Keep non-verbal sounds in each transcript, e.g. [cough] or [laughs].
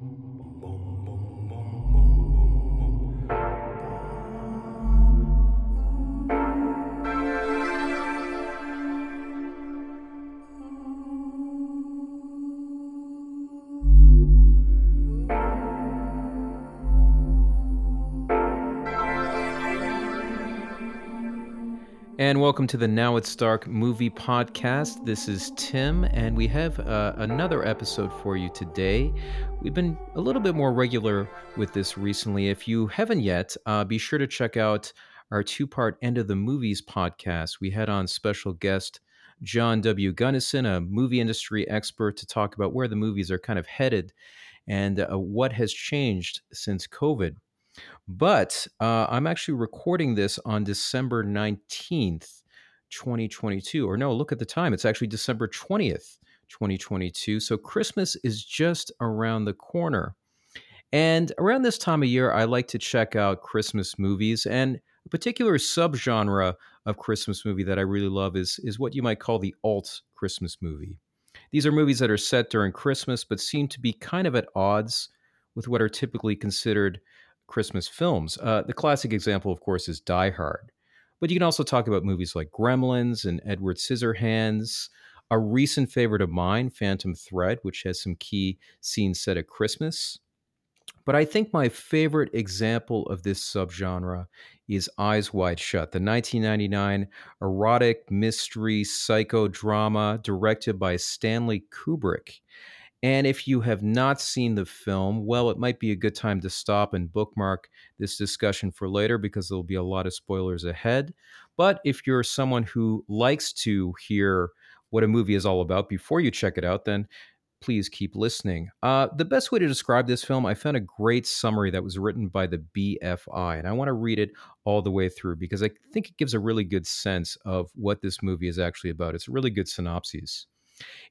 boom, boom. And welcome to the Now It's Dark movie podcast. This is Tim, and we have uh, another episode for you today. We've been a little bit more regular with this recently. If you haven't yet, uh, be sure to check out our two part End of the Movies podcast. We had on special guest John W. Gunnison, a movie industry expert, to talk about where the movies are kind of headed and uh, what has changed since COVID. But uh, I'm actually recording this on December 19th, 2022. Or no, look at the time. It's actually December 20th, 2022. So Christmas is just around the corner. And around this time of year, I like to check out Christmas movies. And a particular subgenre of Christmas movie that I really love is, is what you might call the alt Christmas movie. These are movies that are set during Christmas, but seem to be kind of at odds with what are typically considered Christmas films. Uh, the classic example, of course, is Die Hard. But you can also talk about movies like Gremlins and Edward Scissorhands. A recent favorite of mine, Phantom Thread, which has some key scenes set at Christmas. But I think my favorite example of this subgenre is Eyes Wide Shut, the 1999 erotic mystery psychodrama directed by Stanley Kubrick. And if you have not seen the film, well, it might be a good time to stop and bookmark this discussion for later because there'll be a lot of spoilers ahead. But if you're someone who likes to hear what a movie is all about before you check it out, then please keep listening. Uh, the best way to describe this film, I found a great summary that was written by the BFI, and I want to read it all the way through because I think it gives a really good sense of what this movie is actually about. It's a really good synopsis.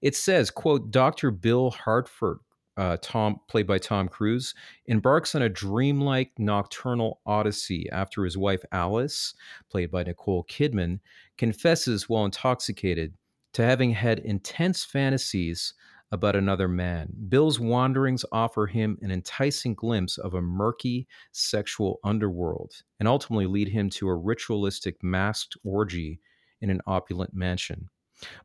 It says, quote, Dr. Bill Harford, uh, Tom, played by Tom Cruise, embarks on a dreamlike nocturnal odyssey after his wife Alice, played by Nicole Kidman, confesses while intoxicated to having had intense fantasies about another man. Bill's wanderings offer him an enticing glimpse of a murky sexual underworld and ultimately lead him to a ritualistic masked orgy in an opulent mansion.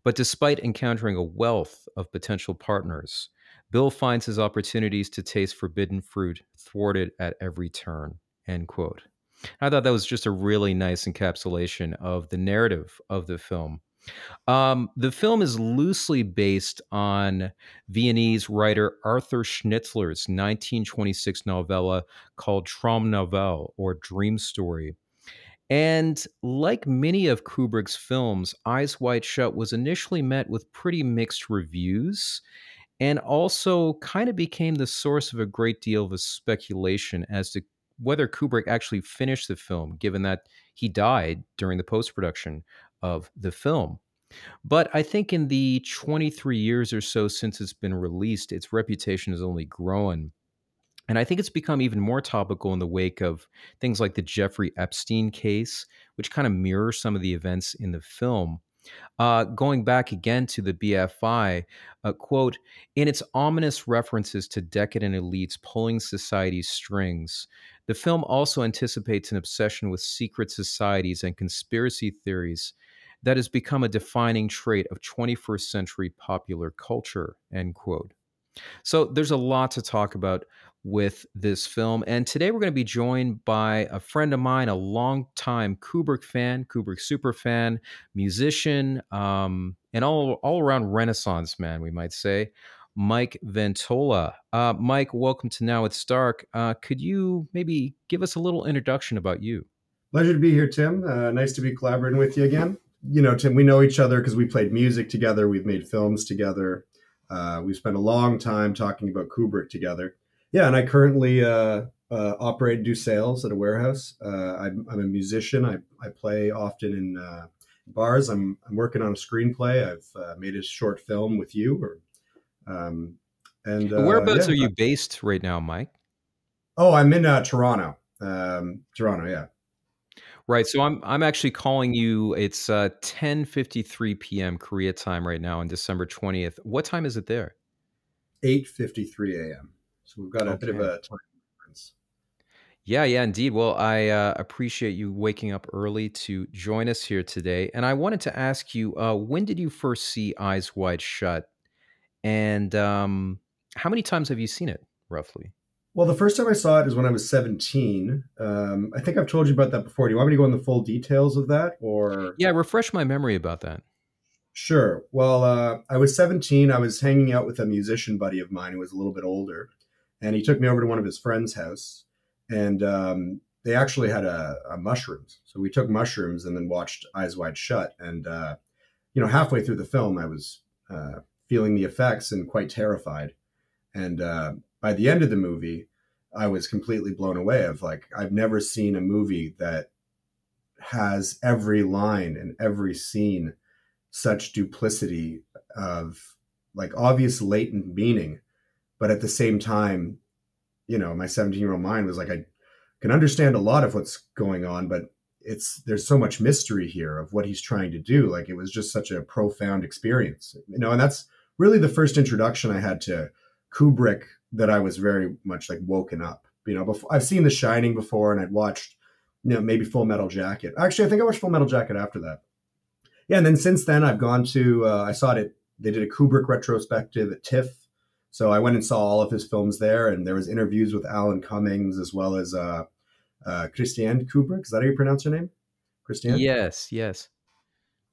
But despite encountering a wealth of potential partners, Bill finds his opportunities to taste forbidden fruit thwarted at every turn. End quote. I thought that was just a really nice encapsulation of the narrative of the film. Um, the film is loosely based on Viennese writer Arthur Schnitzler's 1926 novella called Traumnovelle or Dream Story, and like many of Kubrick's films, Eyes Wide Shut was initially met with pretty mixed reviews and also kind of became the source of a great deal of speculation as to whether Kubrick actually finished the film, given that he died during the post production of the film. But I think in the 23 years or so since it's been released, its reputation has only grown and I think it's become even more topical in the wake of things like the Jeffrey Epstein case, which kind of mirrors some of the events in the film. Uh, going back again to the BFI, uh, quote, in its ominous references to decadent elites pulling society's strings, the film also anticipates an obsession with secret societies and conspiracy theories that has become a defining trait of 21st century popular culture, end quote. So there's a lot to talk about with this film. And today we're going to be joined by a friend of mine, a longtime Kubrick fan, Kubrick super fan, musician, um, and all, all around Renaissance man, we might say, Mike Ventola. Uh, Mike, welcome to Now It's Dark. Uh, could you maybe give us a little introduction about you? Pleasure to be here, Tim. Uh, nice to be collaborating with you again. You know, Tim, we know each other because we played music together, we've made films together. Uh, we've spent a long time talking about Kubrick together. Yeah, and I currently uh, uh, operate and do sales at a warehouse. Uh, I'm, I'm, a musician. I, I play often in uh, bars. I'm, I'm working on a screenplay. I've uh, made a short film with you. Or, um, and whereabouts yeah. are you based right now, Mike? Oh, I'm in Toronto. Um, Toronto, yeah. Right. So I'm I'm actually calling you. It's uh, 10:53 p.m. Korea time right now on December 20th. What time is it there? 8:53 a.m. So we've got a bit of a time difference. Yeah, yeah, indeed. Well, I uh, appreciate you waking up early to join us here today. And I wanted to ask you, uh, when did you first see Eyes Wide Shut? And um, how many times have you seen it, roughly? Well, the first time I saw it is when I was 17. Um, I think I've told you about that before. Do you want me to go into the full details of that, or? Yeah, refresh my memory about that. Sure. Well, uh, I was 17. I was hanging out with a musician buddy of mine who was a little bit older, and he took me over to one of his friends' house, and um, they actually had a, a mushrooms. So we took mushrooms and then watched Eyes Wide Shut. And uh, you know, halfway through the film, I was uh, feeling the effects and quite terrified. And uh, by the end of the movie, I was completely blown away. Of like, I've never seen a movie that has every line and every scene such duplicity of like obvious latent meaning, but at the same time, you know, my 17 year old mind was like, I can understand a lot of what's going on, but it's there's so much mystery here of what he's trying to do. Like it was just such a profound experience, you know, and that's really the first introduction I had to Kubrick that I was very much like woken up. You know, before I've seen The Shining before, and I'd watched, you know, maybe Full Metal Jacket. Actually, I think I watched Full Metal Jacket after that yeah, and then since then I've gone to uh, I saw it. At, they did a Kubrick retrospective at TIFF, so I went and saw all of his films there, and there was interviews with Alan Cummings as well as uh, uh, Christiane Kubrick. Is that how you pronounce her name? Christiane. Yes, yes.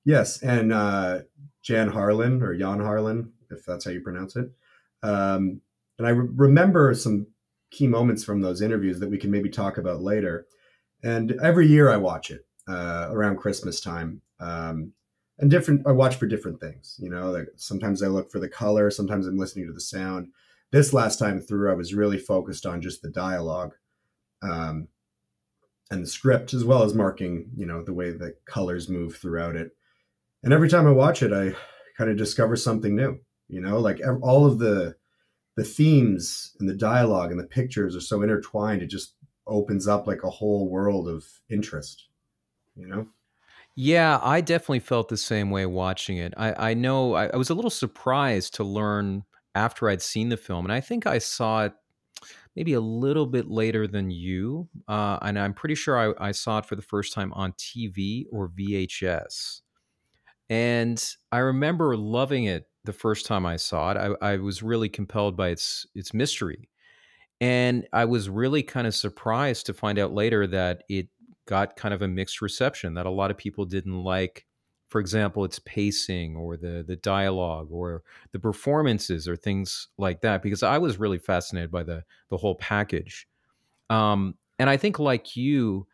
Yes, and uh, Jan Harlan or Jan Harlan, if that's how you pronounce it. Um, and I re- remember some key moments from those interviews that we can maybe talk about later. And every year I watch it uh, around Christmas time. Um, and different i watch for different things you know like sometimes i look for the color sometimes i'm listening to the sound this last time through i was really focused on just the dialogue um, and the script as well as marking you know the way the colors move throughout it and every time i watch it i kind of discover something new you know like all of the the themes and the dialogue and the pictures are so intertwined it just opens up like a whole world of interest you know yeah, I definitely felt the same way watching it. I, I know I, I, was a little surprised to learn after I'd seen the film, and I think I saw it maybe a little bit later than you. Uh, and I'm pretty sure I, I saw it for the first time on TV or VHS. And I remember loving it the first time I saw it. I, I was really compelled by its its mystery. And I was really kind of surprised to find out later that it got kind of a mixed reception that a lot of people didn't like for example its pacing or the the dialogue or the performances or things like that because i was really fascinated by the the whole package um, and i think like you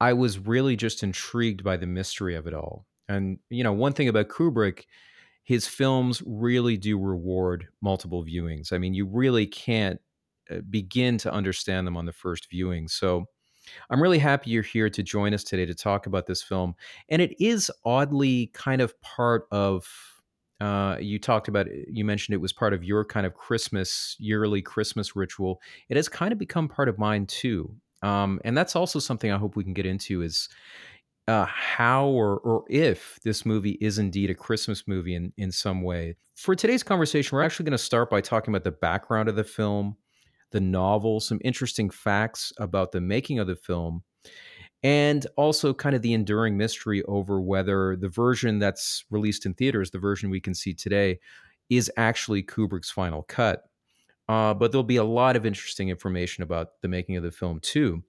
i was really just intrigued by the mystery of it all and you know one thing about kubrick his films really do reward multiple viewings i mean you really can't uh, begin to understand them on the first viewing so I'm really happy you're here to join us today to talk about this film. And it is oddly kind of part of. Uh, you talked about you mentioned it was part of your kind of christmas yearly christmas ritual it has kind of become part of mine too um, and that's also something i hope we can get into is uh, how or, or if this movie is indeed a christmas movie in, in some way for today's conversation we're actually going to start by talking about the background of the film the novel, some interesting facts about the making of the film, and also kind of the enduring mystery over whether the version that's released in theaters, the version we can see today, is actually Kubrick's final cut. Uh, but there'll be a lot of interesting information about the making of the film, too.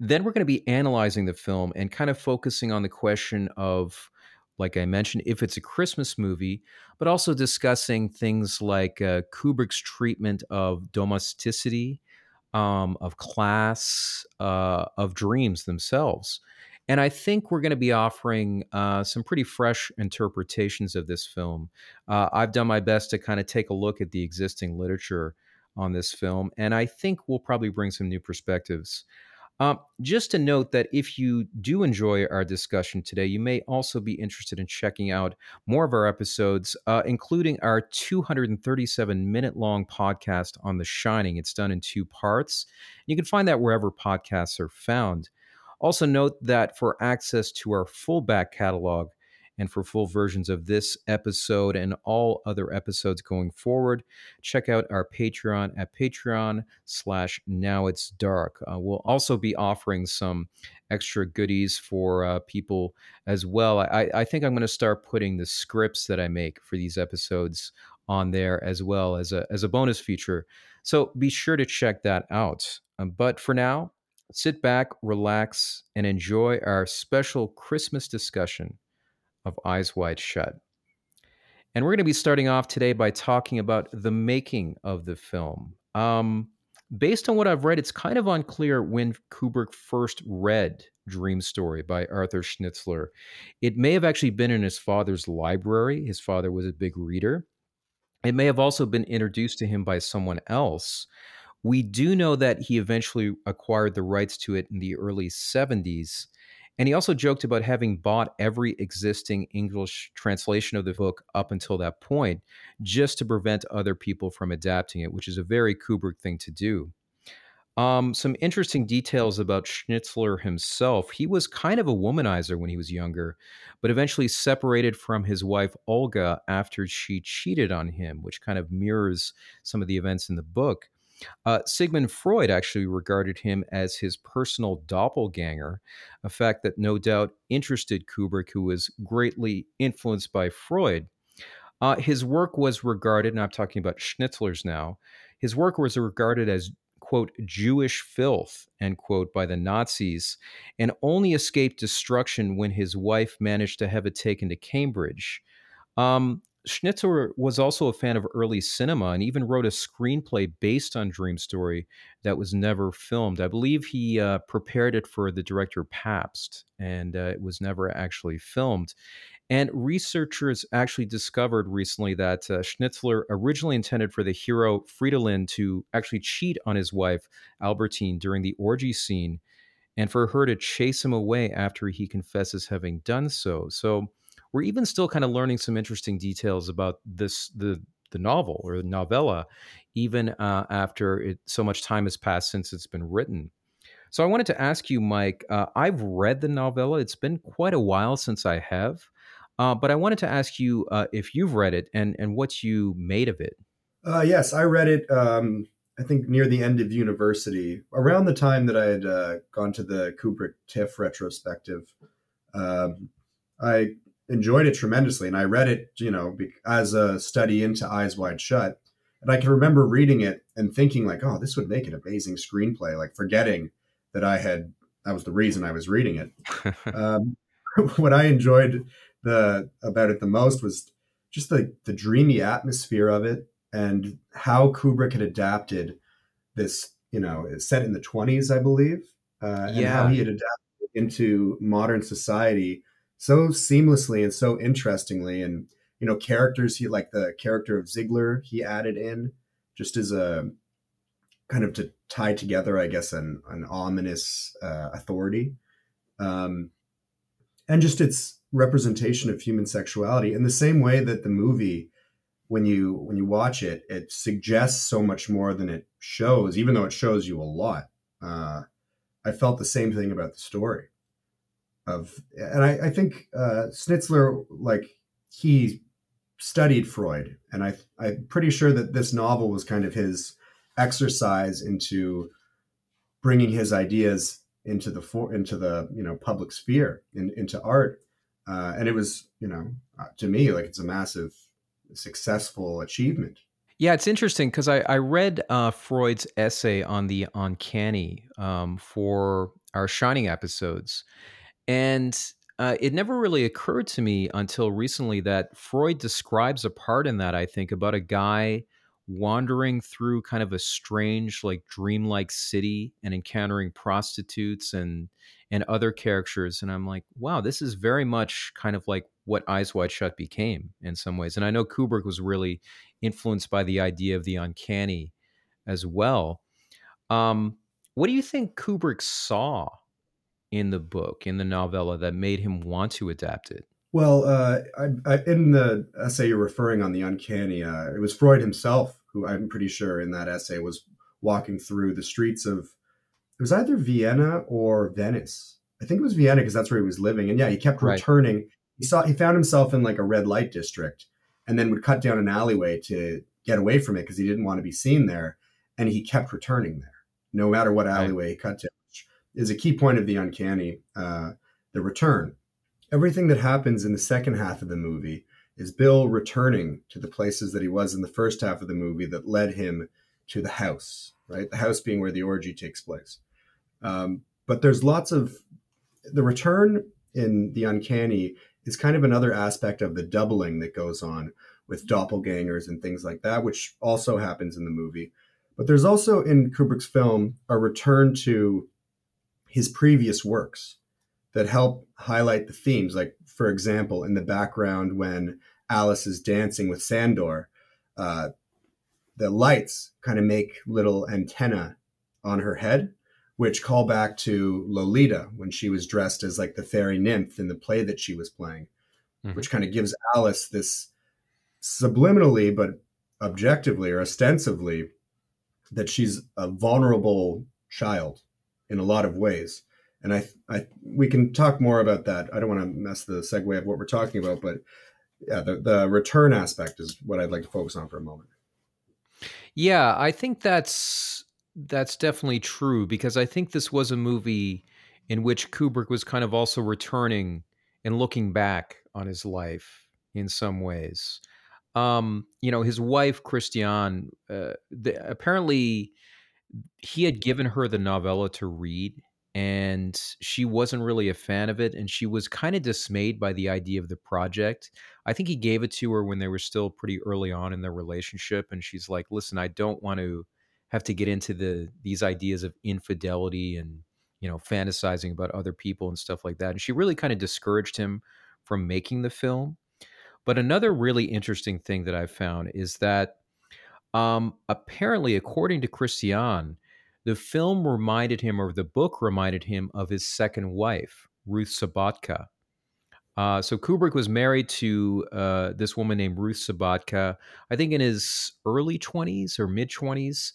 Then we're going to be analyzing the film and kind of focusing on the question of like I mentioned, if it's a Christmas movie, but also discussing things like uh, Kubrick's treatment of domesticity, um, of class, uh, of dreams themselves. And I think we're going to be offering uh, some pretty fresh interpretations of this film. Uh, I've done my best to kind of take a look at the existing literature on this film, and I think we'll probably bring some new perspectives. Um, just to note that if you do enjoy our discussion today, you may also be interested in checking out more of our episodes, uh, including our 237 minute long podcast on The Shining. It's done in two parts. You can find that wherever podcasts are found. Also, note that for access to our full back catalog, And for full versions of this episode and all other episodes going forward, check out our Patreon at Patreon slash Now It's Dark. Uh, we'll also be offering some extra goodies for uh, people as well. I, I think I'm going to start putting the scripts that I make for these episodes on there as well as a as a bonus feature. So be sure to check that out. Um, but for now, sit back, relax, and enjoy our special Christmas discussion of Eyes Wide Shut. And we're going to be starting off today by talking about the making of the film. Um, based on what I've read, it's kind of unclear when Kubrick first read Dream Story by Arthur Schnitzler. It may have actually been in his father's library. His father was a big reader. It may have also been introduced to him by someone else. We do know that he eventually acquired the rights to it in the early 70s. And he also joked about having bought every existing English translation of the book up until that point, just to prevent other people from adapting it, which is a very Kubrick thing to do. Um, some interesting details about Schnitzler himself. He was kind of a womanizer when he was younger, but eventually separated from his wife Olga after she cheated on him, which kind of mirrors some of the events in the book. Uh, Sigmund Freud actually regarded him as his personal doppelganger, a fact that no doubt interested Kubrick, who was greatly influenced by Freud. Uh, his work was regarded, and I'm talking about Schnitzler's now, his work was regarded as quote, Jewish filth, end quote, by the Nazis, and only escaped destruction when his wife managed to have it taken to Cambridge. Um, Schnitzler was also a fan of early cinema and even wrote a screenplay based on Dream Story that was never filmed. I believe he uh, prepared it for the director Pabst, and uh, it was never actually filmed. And researchers actually discovered recently that uh, Schnitzler originally intended for the hero Fridolin to actually cheat on his wife, Albertine, during the orgy scene, and for her to chase him away after he confesses having done so. So we're even still kind of learning some interesting details about this, the, the novel or the novella, even uh, after it, so much time has passed since it's been written. So I wanted to ask you, Mike. Uh, I've read the novella. It's been quite a while since I have. Uh, but I wanted to ask you uh, if you've read it and and what you made of it. Uh, yes, I read it. Um, I think near the end of university, around the time that I had uh, gone to the Kubrick TIFF retrospective. Um, I enjoyed it tremendously, and I read it, you know, as a study into Eyes Wide Shut. And I can remember reading it and thinking, like, "Oh, this would make an amazing screenplay." Like forgetting that I had that was the reason I was reading it. [laughs] um, [laughs] what I enjoyed the about it the most was just the the dreamy atmosphere of it and how Kubrick had adapted this. You know, set in the twenties, I believe, uh, and how he had adapted into modern society so seamlessly and so interestingly. And you know, characters he like the character of Ziegler he added in just as a kind of to tie together, I guess, an an ominous uh, authority. Um, and just its representation of human sexuality in the same way that the movie when you when you watch it it suggests so much more than it shows even though it shows you a lot uh, i felt the same thing about the story of and i, I think uh, schnitzler like he studied freud and i i'm pretty sure that this novel was kind of his exercise into bringing his ideas into the for, into the you know public sphere in, into art. Uh, and it was you know uh, to me like it's a massive successful achievement. Yeah it's interesting because I, I read uh, freud's essay on the uncanny um, for our shining episodes and uh, it never really occurred to me until recently that freud describes a part in that i think about a guy wandering through kind of a strange like dreamlike city and encountering prostitutes and and other characters and i'm like wow this is very much kind of like what eyes wide shut became in some ways. And i know kubrick was really influenced by the idea of the uncanny as well. Um, what do you think kubrick saw in the book in the novella that made him want to adapt it well, uh, I, I, in the essay you're referring on the uncanny, uh, it was Freud himself who I'm pretty sure in that essay was walking through the streets of it was either Vienna or Venice. I think it was Vienna because that's where he was living. And yeah, he kept right. returning he saw he found himself in like a red light district, and then would cut down an alleyway to get away from it because he didn't want to be seen there, and he kept returning there no matter what alleyway right. he cut down. Is a key point of the uncanny, uh, the return. Everything that happens in the second half of the movie is Bill returning to the places that he was in the first half of the movie that led him to the house, right? The house being where the orgy takes place. Um, but there's lots of the return in the uncanny is kind of another aspect of the doubling that goes on with doppelgangers and things like that, which also happens in the movie. But there's also in Kubrick's film a return to his previous works that help highlight the themes. Like, for example, in the background when Alice is dancing with Sandor, uh, the lights kind of make little antenna on her head, which call back to Lolita when she was dressed as like the fairy nymph in the play that she was playing, mm-hmm. which kind of gives Alice this subliminally but objectively or ostensibly, that she's a vulnerable child in a lot of ways and I, I we can talk more about that. I don't want to mess the segue of what we're talking about, but yeah, the, the return aspect is what I'd like to focus on for a moment. Yeah, I think that's that's definitely true because I think this was a movie in which Kubrick was kind of also returning and looking back on his life in some ways. Um, you know, his wife Christiane, uh, the, apparently, he had given her the novella to read and she wasn't really a fan of it and she was kind of dismayed by the idea of the project. I think he gave it to her when they were still pretty early on in their relationship and she's like listen i don't want to have to get into the these ideas of infidelity and you know fantasizing about other people and stuff like that. And she really kind of discouraged him from making the film. But another really interesting thing that i found is that um, apparently according to christiane the film reminded him, or the book reminded him, of his second wife, Ruth Sobotka. Uh, so Kubrick was married to uh, this woman named Ruth Sobotka, I think in his early 20s or mid 20s.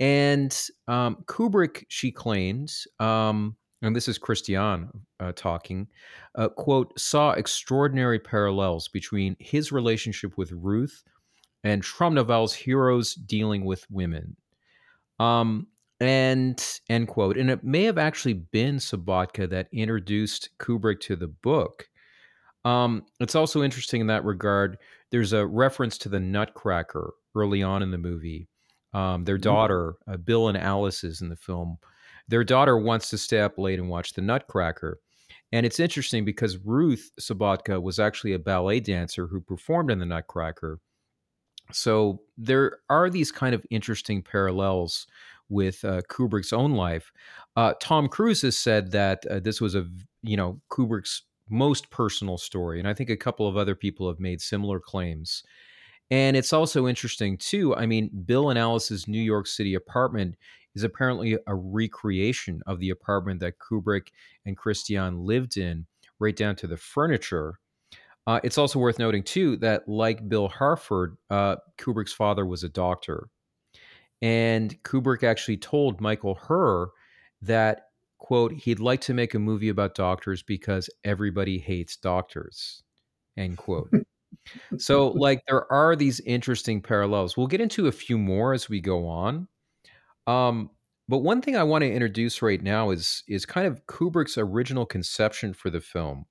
And um, Kubrick, she claims, um, and this is Christiane uh, talking, uh, quote, saw extraordinary parallels between his relationship with Ruth and Traumnovelle's heroes dealing with women. Um, and end quote. And it may have actually been Sobotka that introduced Kubrick to the book. Um, it's also interesting in that regard. There's a reference to the Nutcracker early on in the movie. Um, their mm-hmm. daughter, uh, Bill and Alice, is in the film. Their daughter wants to stay up late and watch the Nutcracker. And it's interesting because Ruth Sobotka was actually a ballet dancer who performed in the Nutcracker. So there are these kind of interesting parallels with uh, Kubrick's own life. Uh, Tom Cruise has said that uh, this was a you know Kubrick's most personal story, and I think a couple of other people have made similar claims. And it's also interesting too. I mean, Bill and Alice's New York City apartment is apparently a recreation of the apartment that Kubrick and Christiane lived in, right down to the furniture. Uh, it's also worth noting too that, like Bill Harford, uh, Kubrick's father was a doctor. And Kubrick actually told Michael Herr that, quote, he'd like to make a movie about doctors because everybody hates doctors, end quote. [laughs] so, like, there are these interesting parallels. We'll get into a few more as we go on. Um, but one thing I want to introduce right now is is kind of Kubrick's original conception for the film,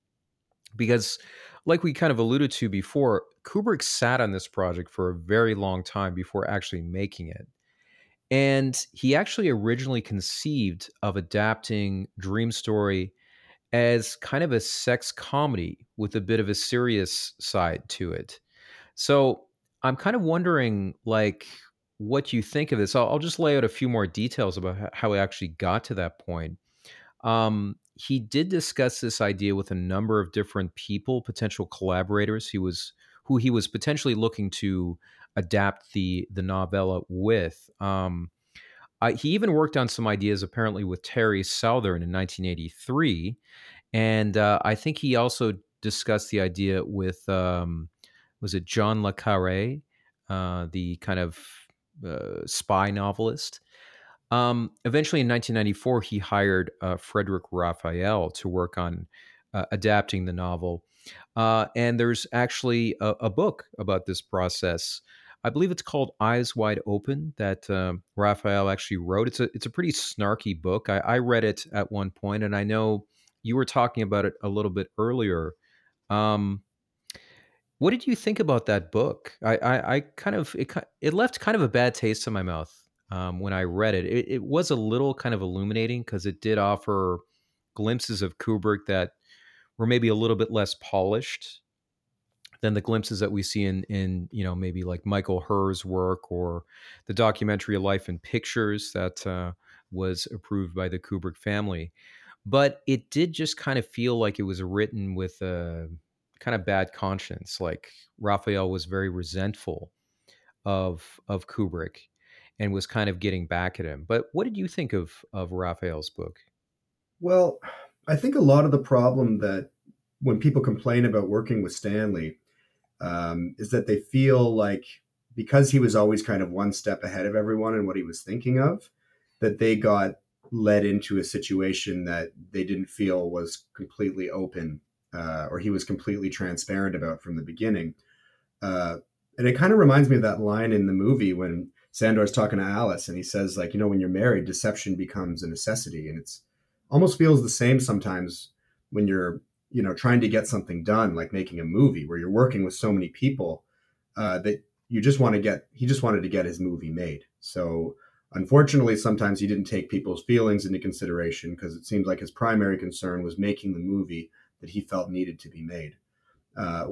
because, like we kind of alluded to before, Kubrick sat on this project for a very long time before actually making it. And he actually originally conceived of adapting Dream Story as kind of a sex comedy with a bit of a serious side to it. So I'm kind of wondering, like, what you think of this. I'll, I'll just lay out a few more details about how he actually got to that point. Um, he did discuss this idea with a number of different people, potential collaborators. He was who he was potentially looking to adapt the the novella with. Um, uh, he even worked on some ideas apparently with Terry Southern in 1983, and uh, I think he also discussed the idea with um, was it John le Carre, uh, the kind of uh, spy novelist. Um, eventually, in 1994, he hired uh, Frederic Raphael to work on uh, adapting the novel. Uh, and there's actually a, a, book about this process. I believe it's called Eyes Wide Open that uh, Raphael actually wrote. It's a it's a pretty snarky book. I, I, read it at one point, and I know you were talking about it a little bit earlier. Um, what did you think about that book? I, I, I kind of it, it left kind of a bad taste in my mouth um, when I read it. It, it was a little kind of illuminating because it did offer glimpses of Kubrick that were maybe a little bit less polished than the glimpses that we see in in you know maybe like Michael Herr's work or the documentary Life in Pictures that uh, was approved by the Kubrick family. But it did just kind of feel like it was written with a kind of bad conscience. Like Raphael was very resentful of of Kubrick and was kind of getting back at him. But what did you think of of Raphael's book? Well, I think a lot of the problem that when people complain about working with Stanley um, is that they feel like because he was always kind of one step ahead of everyone and what he was thinking of, that they got led into a situation that they didn't feel was completely open uh, or he was completely transparent about from the beginning. Uh, and it kind of reminds me of that line in the movie when Sandor's talking to Alice and he says, like, you know, when you're married, deception becomes a necessity. And it's almost feels the same sometimes when you're you know trying to get something done like making a movie where you're working with so many people uh, that you just want to get he just wanted to get his movie made so unfortunately sometimes he didn't take people's feelings into consideration because it seemed like his primary concern was making the movie that he felt needed to be made uh,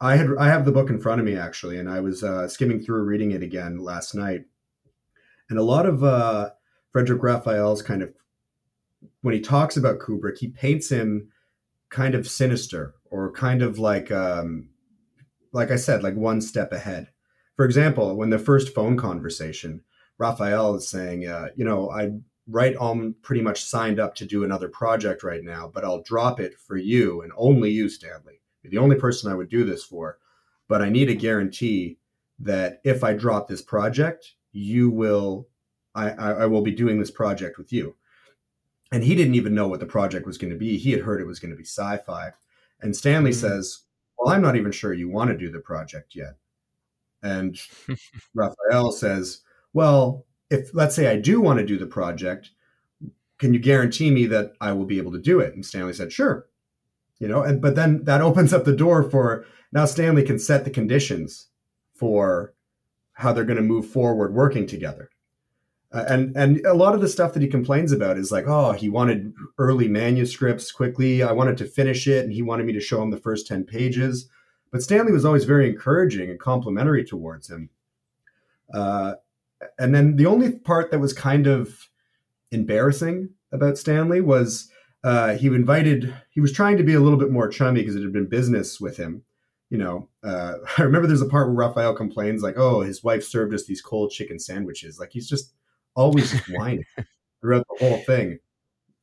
i had i have the book in front of me actually and i was uh, skimming through reading it again last night and a lot of uh, frederic raphael's kind of when he talks about kubrick he paints him kind of sinister or kind of like um, like I said, like one step ahead. For example, when the first phone conversation, Raphael is saying, uh, you know, I right on pretty much signed up to do another project right now, but I'll drop it for you and only you, Stanley. You're the only person I would do this for. But I need a guarantee that if I drop this project, you will I, I, I will be doing this project with you and he didn't even know what the project was going to be. He had heard it was going to be sci-fi. And Stanley mm-hmm. says, "Well, I'm not even sure you want to do the project yet." And [laughs] Raphael says, "Well, if let's say I do want to do the project, can you guarantee me that I will be able to do it?" And Stanley said, "Sure." You know, and but then that [laughs] opens up the door for now Stanley can set the conditions for how they're going to move forward working together. Uh, and and a lot of the stuff that he complains about is like, oh, he wanted early manuscripts quickly. I wanted to finish it, and he wanted me to show him the first ten pages. But Stanley was always very encouraging and complimentary towards him. Uh, and then the only part that was kind of embarrassing about Stanley was uh, he invited. He was trying to be a little bit more chummy because it had been business with him. You know, uh, [laughs] I remember there's a part where Raphael complains like, "Oh, his wife served us these cold chicken sandwiches." Like he's just always [laughs] whining throughout the whole thing.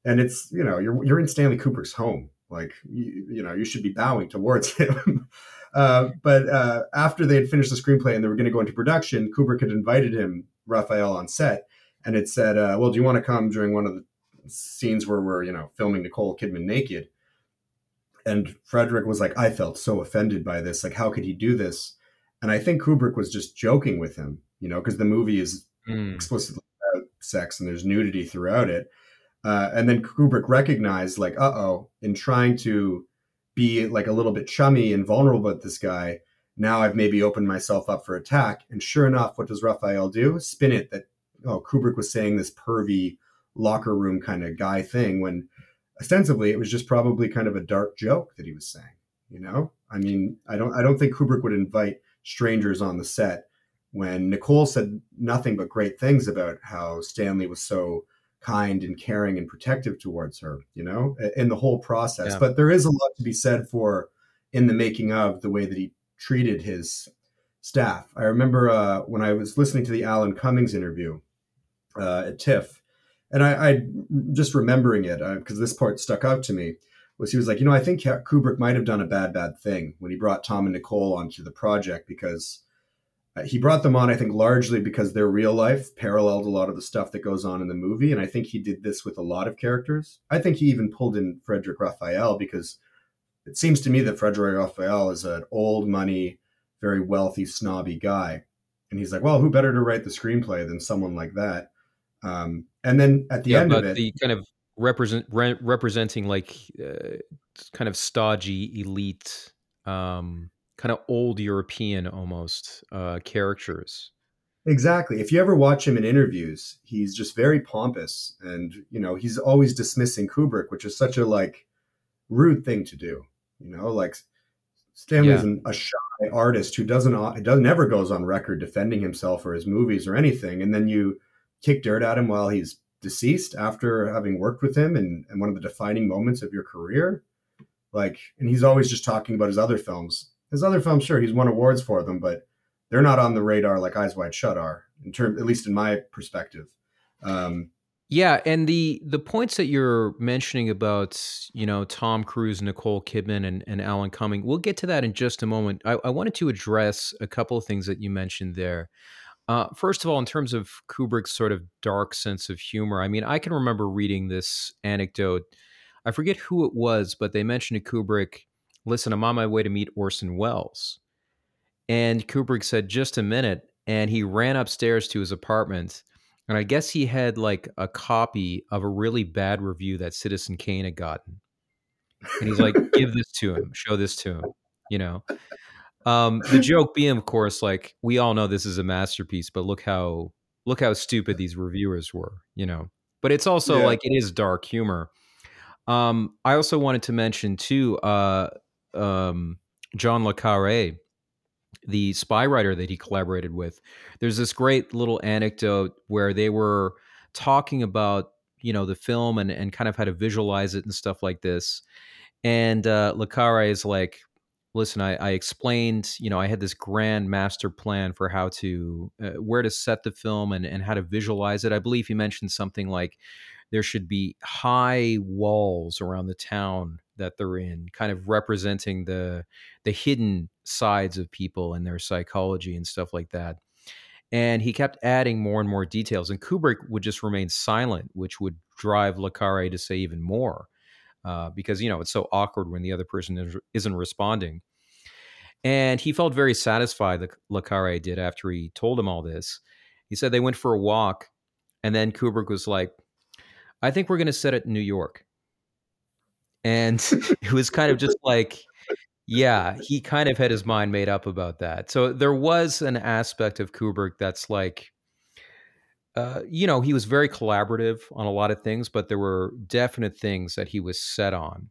And it's, you know, you're, you're in Stanley Kubrick's home. Like, you, you know, you should be bowing towards [laughs] him. uh, but uh, after they had finished the screenplay and they were going to go into production, Kubrick had invited him, Raphael, on set and it said, uh, well, do you want to come during one of the scenes where we're, you know, filming Nicole Kidman naked? And Frederic was like, I felt so offended by this. Like, how could he do this? And I think Kubrick was just joking with him, you know, because the movie is mm. explicitly about sex and there's nudity throughout it. Uh, and then Kubrick recognized, like, uh oh, in trying to be like a little bit chummy and vulnerable with this guy, now I've maybe opened myself up for attack. And sure enough, what does Raphael do? Spin it that, oh, Kubrick was saying this pervy locker room kind of guy thing when ostensibly it was just probably kind of a dark joke that he was saying. You know, I mean, I don't, I don't think Kubrick would invite strangers on the set when Nicole said nothing but great things about how Stanley was so kind and caring and protective towards her, you know, in the whole process. Yeah. But there is a lot to be said for in the making of the way that he treated his staff. I remember uh, when I was listening to the Alan Cummings interview uh, at TIFF, and I, I just remembering it because uh, this part stuck out to me was he was like, you know, I think Kubrick might have done a bad, bad thing when he brought Tom and Nicole onto the project because uh, he brought them on, I think, largely because their real life paralleled a lot of the stuff that goes on in the movie. And I think he did this with a lot of characters. I think he even pulled in Frederic Raphael because it seems to me that Frederic Raphael is an old money, very wealthy, snobby guy. And he's like, well, who better to write the screenplay than someone like that? Um, and then at the yeah, end of it, the kind of represent re- representing like uh, kind of stodgy elite, um, kind of old European almost uh, characters. Exactly. If you ever watch him in interviews, he's just very pompous, and you know he's always dismissing Kubrick, which is such a like rude thing to do. You know, like Stanley's yeah. a shy artist who doesn't it doesn't never goes on record defending himself or his movies or anything, and then you kick dirt at him while he's deceased after having worked with him and, and one of the defining moments of your career. Like, and he's always just talking about his other films. His other films, sure, he's won awards for them, but they're not on the radar like Eyes Wide Shut are, in term, at least in my perspective. Um, yeah, and the the points that you're mentioning about you know Tom Cruise, Nicole Kidman, and, and Alan Cumming, we'll get to that in just a moment. I, I wanted to address a couple of things that you mentioned there. Uh, first of all, in terms of Kubrick's sort of dark sense of humor, I mean, I can remember reading this anecdote. I forget who it was, but they mentioned to Kubrick, "Listen, I'm on my way to meet Orson Welles," and Kubrick said, "Just a minute," and he ran upstairs to his apartment and I guess he had like a copy of a really bad review that Citizen Kane had gotten. And he's like, [laughs] give this to him, show this to him, you know. Um, the joke being, of course, like we all know this is a masterpiece, but look how look how stupid these reviewers were, you know. But it's also yeah. like it is dark humor. Um, I also wanted to mention too, uh, um, John le Carre the spy writer that he collaborated with. There's this great little anecdote where they were talking about you know the film and and kind of how to visualize it and stuff like this. And uh, le Carre is like, listen, I, I, explained, you know, I had this grand master plan for how to uh, where to set the film and and how to visualize it. I believe he mentioned something like there should be high walls around the town that they're in, kind of representing the the hidden sides of people and their psychology and stuff like that. And he kept adding more and more details, and Kubrick would just remain silent, which would drive Le Carre to say even more, uh, because you know it's so awkward when the other person isn't responding. And he felt very satisfied. that Le Carre did after he told him all this. He said they went for a walk, and then Kubrick was like, "I think we're going to set it in New York." And [laughs] it was kind of just like yeah, he kind of had his mind made up about that. So there was an aspect of Kubrick that's like, uh, you know, he was very collaborative on a lot of things, but there were definite things that he was set on,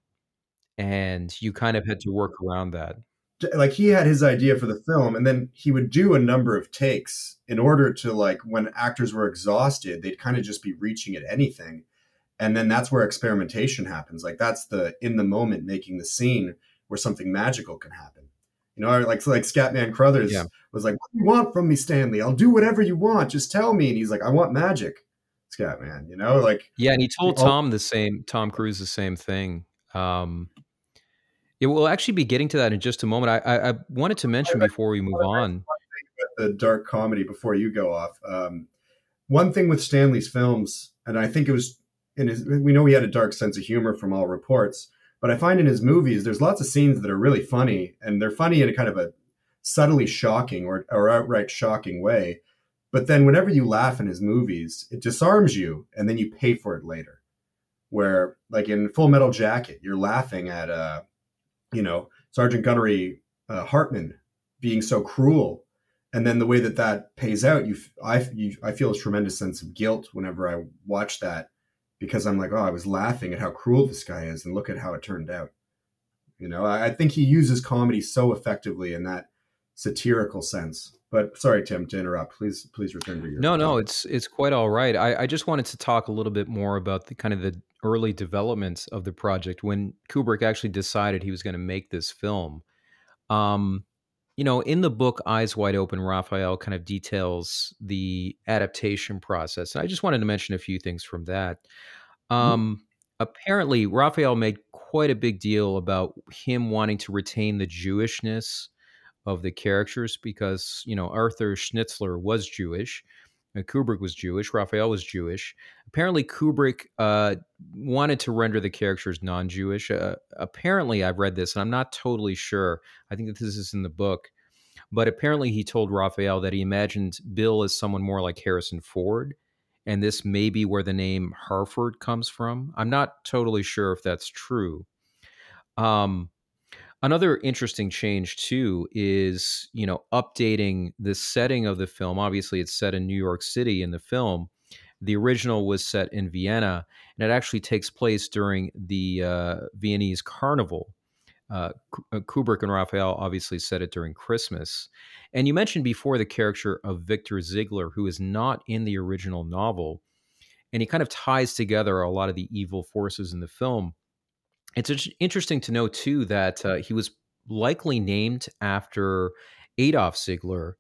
and you kind of had to work around that. Like he had his idea for the film, and then he would do a number of takes in order to like when actors were exhausted, they'd kind of just be reaching at anything, and then that's where experimentation happens. Like that's the in the moment making the scene where something magical can happen. You know, like like Scatman Crothers yeah. was like, "What do you want from me, Stanley? I'll do whatever you want. Just tell me." And he's like, "I want magic." Scatman, you know, like yeah. And he told Tom the same, Tom Cruise the same thing. Um, it will actually be getting to that in just a moment. I, I, I wanted to mention before we move on the dark comedy before you go off. Um, one thing with Stanley's films, and I think it was in his, we know he had a dark sense of humor from all reports, but I find in his movies, there's lots of scenes that are really funny, and they're funny in a kind of a subtly shocking or, or outright shocking way. But then whenever you laugh in his movies, it disarms you, and then you pay for it later. Where, like in Full Metal Jacket, you're laughing at, uh, you know, Sergeant Gunnery uh, Hartman being so cruel, and then the way that that pays out, you, I, you, I feel a tremendous sense of guilt whenever I watch that because I'm like, oh, I was laughing at how cruel this guy is, and look at how it turned out. You know, I, I think he uses comedy so effectively in that satirical sense. But sorry, Tim, to interrupt. Please, please return to your. No, no, it's it's quite all right. I, I just wanted to talk a little bit more about the kind of the early developments of the project when Kubrick actually decided he was going to make this film. Um, you know, in the book Eyes Wide Open, Raphael kind of details the adaptation process. And I just wanted to mention a few things from that. Mm-hmm. Um, mm-hmm. Apparently, Raphael made quite a big deal about him wanting to retain the Jewishness of the characters because, you know, Arthur Schnitzler was Jewish. Uh, Kubrick was Jewish. Raphael was Jewish. Apparently, Kubrick uh, wanted to render the characters non-Jewish. Uh, apparently, I've read this, and I'm not totally sure. I think that this is in the book, but apparently, he told Raphael that he imagined Bill as someone more like Harrison Ford, and this may be where the name Harford comes from. I'm not totally sure if that's true. Um, Another interesting change too is, you know, updating the setting of the film. Obviously, it's set in New York City in the film. The original was set in Vienna, and it actually takes place during the uh, Viennese Carnival. Uh, uh, Kubrick and Raphael obviously set it during Christmas. And you mentioned before the character of Victor Ziegler, who is not in the original novel. And he kind of ties together a lot of the evil forces in the film it's interesting to know too that uh, he was likely named after Adolf Ziegler,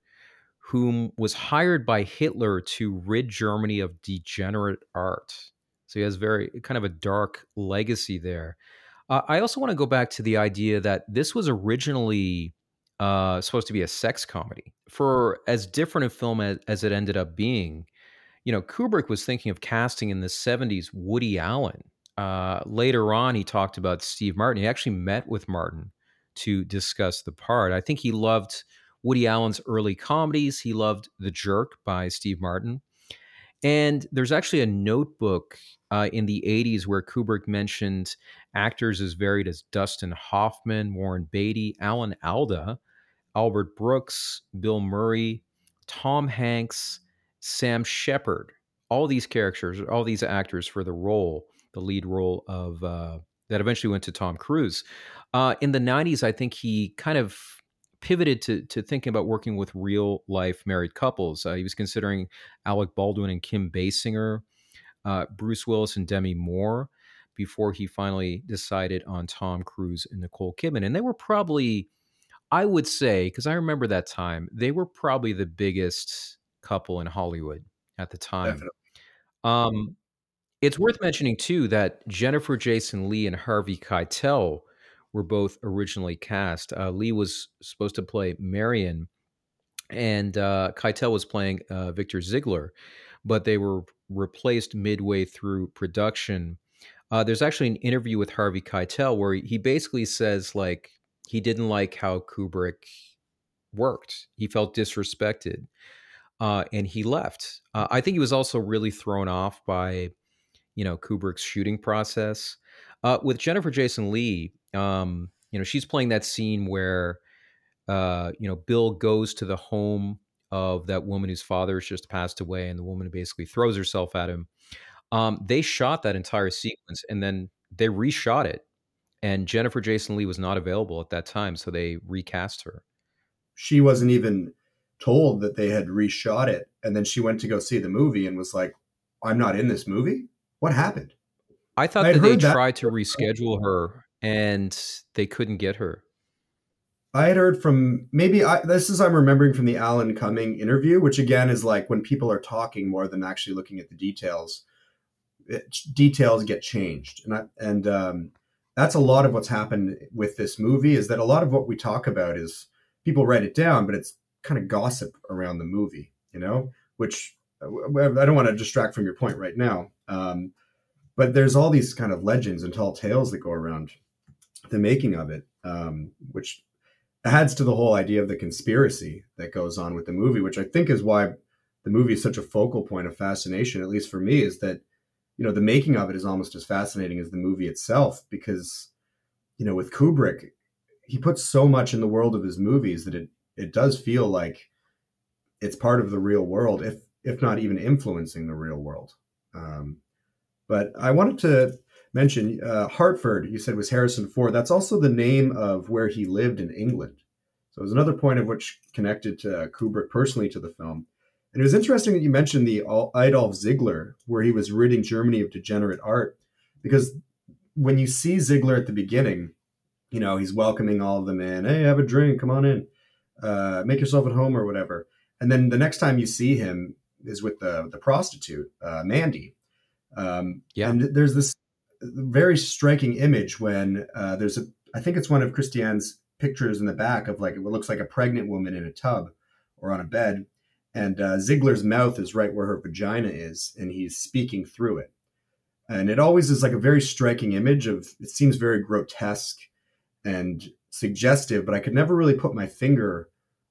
whom was hired by Hitler to rid Germany of degenerate art. So he has very kind of a dark legacy there. Uh, I also want to go back to the idea that this was originally uh, supposed to be a sex comedy. For as different a film as, as it ended up being, you know, Kubrick was thinking of casting in the 70s Woody Allen uh, later on, he talked about Steve Martin. He actually met with Martin to discuss the part. I think he loved Woody Allen's early comedies. He loved The Jerk by Steve Martin. And there's actually a notebook uh, in the 80s where Kubrick mentioned actors as varied as Dustin Hoffman, Warren Beatty, Alan Alda, Albert Brooks, Bill Murray, Tom Hanks, Sam Shepard. All these characters, all these actors for the role the lead role of uh, that eventually went to Tom Cruise. Uh, in the '90s, I think he kind of pivoted to to thinking about working with real life married couples. Uh, he was considering Alec Baldwin and Kim Basinger, uh, Bruce Willis and Demi Moore, before he finally decided on Tom Cruise and Nicole Kidman. And they were probably, I would say, because I remember that time, they were probably the biggest couple in Hollywood at the time. Um, it's worth mentioning too that Jennifer Jason Leigh and Harvey Keitel were both originally cast. Uh, Leigh was supposed to play Marion, and uh, Keitel was playing uh, Victor Ziegler, but they were replaced midway through production. Uh, there's actually an interview with Harvey Keitel where he basically says like he didn't like how Kubrick worked. He felt disrespected, uh, and he left. Uh, I think he was also really thrown off by you know Kubrick's shooting process. Uh, with Jennifer Jason Leigh, um, you know she's playing that scene where uh, you know Bill goes to the home of that woman whose father has just passed away, and the woman basically throws herself at him. Um, they shot that entire sequence, and then they reshot it. And Jennifer Jason Leigh was not available at that time, so they recast her. She wasn't even told that they had reshot it, and then she went to go see the movie and was like, "I'm not in this movie." What happened? I thought I that they tried to reschedule her and they couldn't get her. I had heard from maybe I, this is I'm remembering from the Alan Cumming interview, which again is like when people are talking more than actually looking at the details. It, details get changed, and I, and um, that's a lot of what's happened with this movie. Is that a lot of what we talk about is people write it down, but it's kind of gossip around the movie, you know, which I don't want to distract from your point right now. Um, but there's all these kind of legends and tall tales that go around the making of it, um, which adds to the whole idea of the conspiracy that goes on with the movie, which I think is why the movie is such a focal point of fascination, at least for me, is that you know the making of it is almost as fascinating as the movie itself because you know with Kubrick, he puts so much in the world of his movies that it it does feel like it's part of the real world, if if not even influencing the real world. Um, but I wanted to mention uh, Harford, you said was Harrison Ford. That's also the name of where he lived in England. So it was another point of which connected to Kubrick personally to the film. And it was interesting that you mentioned the Adolf Ziegler, where he was ridding Germany of degenerate art, because when you see Ziegler at the beginning, you know, he's welcoming all of them in. Hey, have a drink, come on in, uh, make yourself at home or whatever. And then the next time you see him is with the the prostitute, uh, Mandy, um, yeah. And there's this very striking image when uh, there's a, I think it's one of Christiane's pictures in the back of like what looks like a pregnant woman in a tub or on a bed. and uh, Ziegler's mouth is right where her vagina is, and he's speaking through it. And it always is like a very striking image of. It seems very grotesque and suggestive, but I could never really put my finger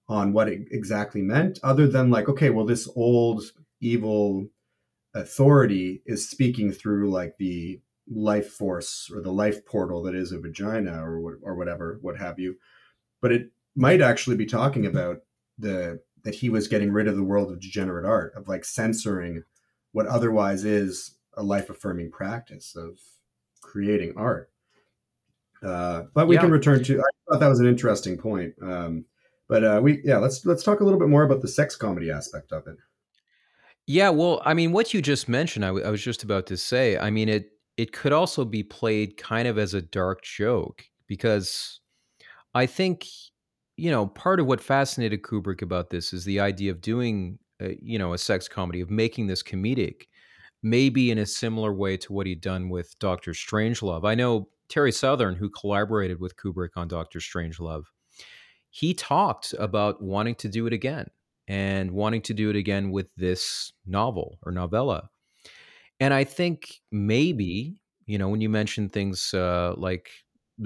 on what it exactly meant, other than like, okay, well, this old evil authority is speaking through like the life force or the life portal that is a vagina or or whatever, what have you. But it might actually be talking about the that he was getting rid of the world of degenerate art, of like censoring what otherwise is a life affirming practice of creating art. Uh, but we yeah. can return to. I thought that was an interesting point. Um, but uh, we, yeah, let's let's talk a little bit more about the sex comedy aspect of it. Yeah, well, I mean, what you just mentioned, I, w- I was just about to say. I mean, it it could also be played kind of as a dark joke because I think you know part of what fascinated Kubrick about this is the idea of doing a, you know a sex comedy of making this comedic, maybe in a similar way to what he'd done with Doctor Strangelove. I know Terry Southern, who collaborated with Kubrick on Doctor Strangelove, he talked about wanting to do it again and wanting to do it again with this novel or novella. And I think maybe, you know, when you mention things uh, like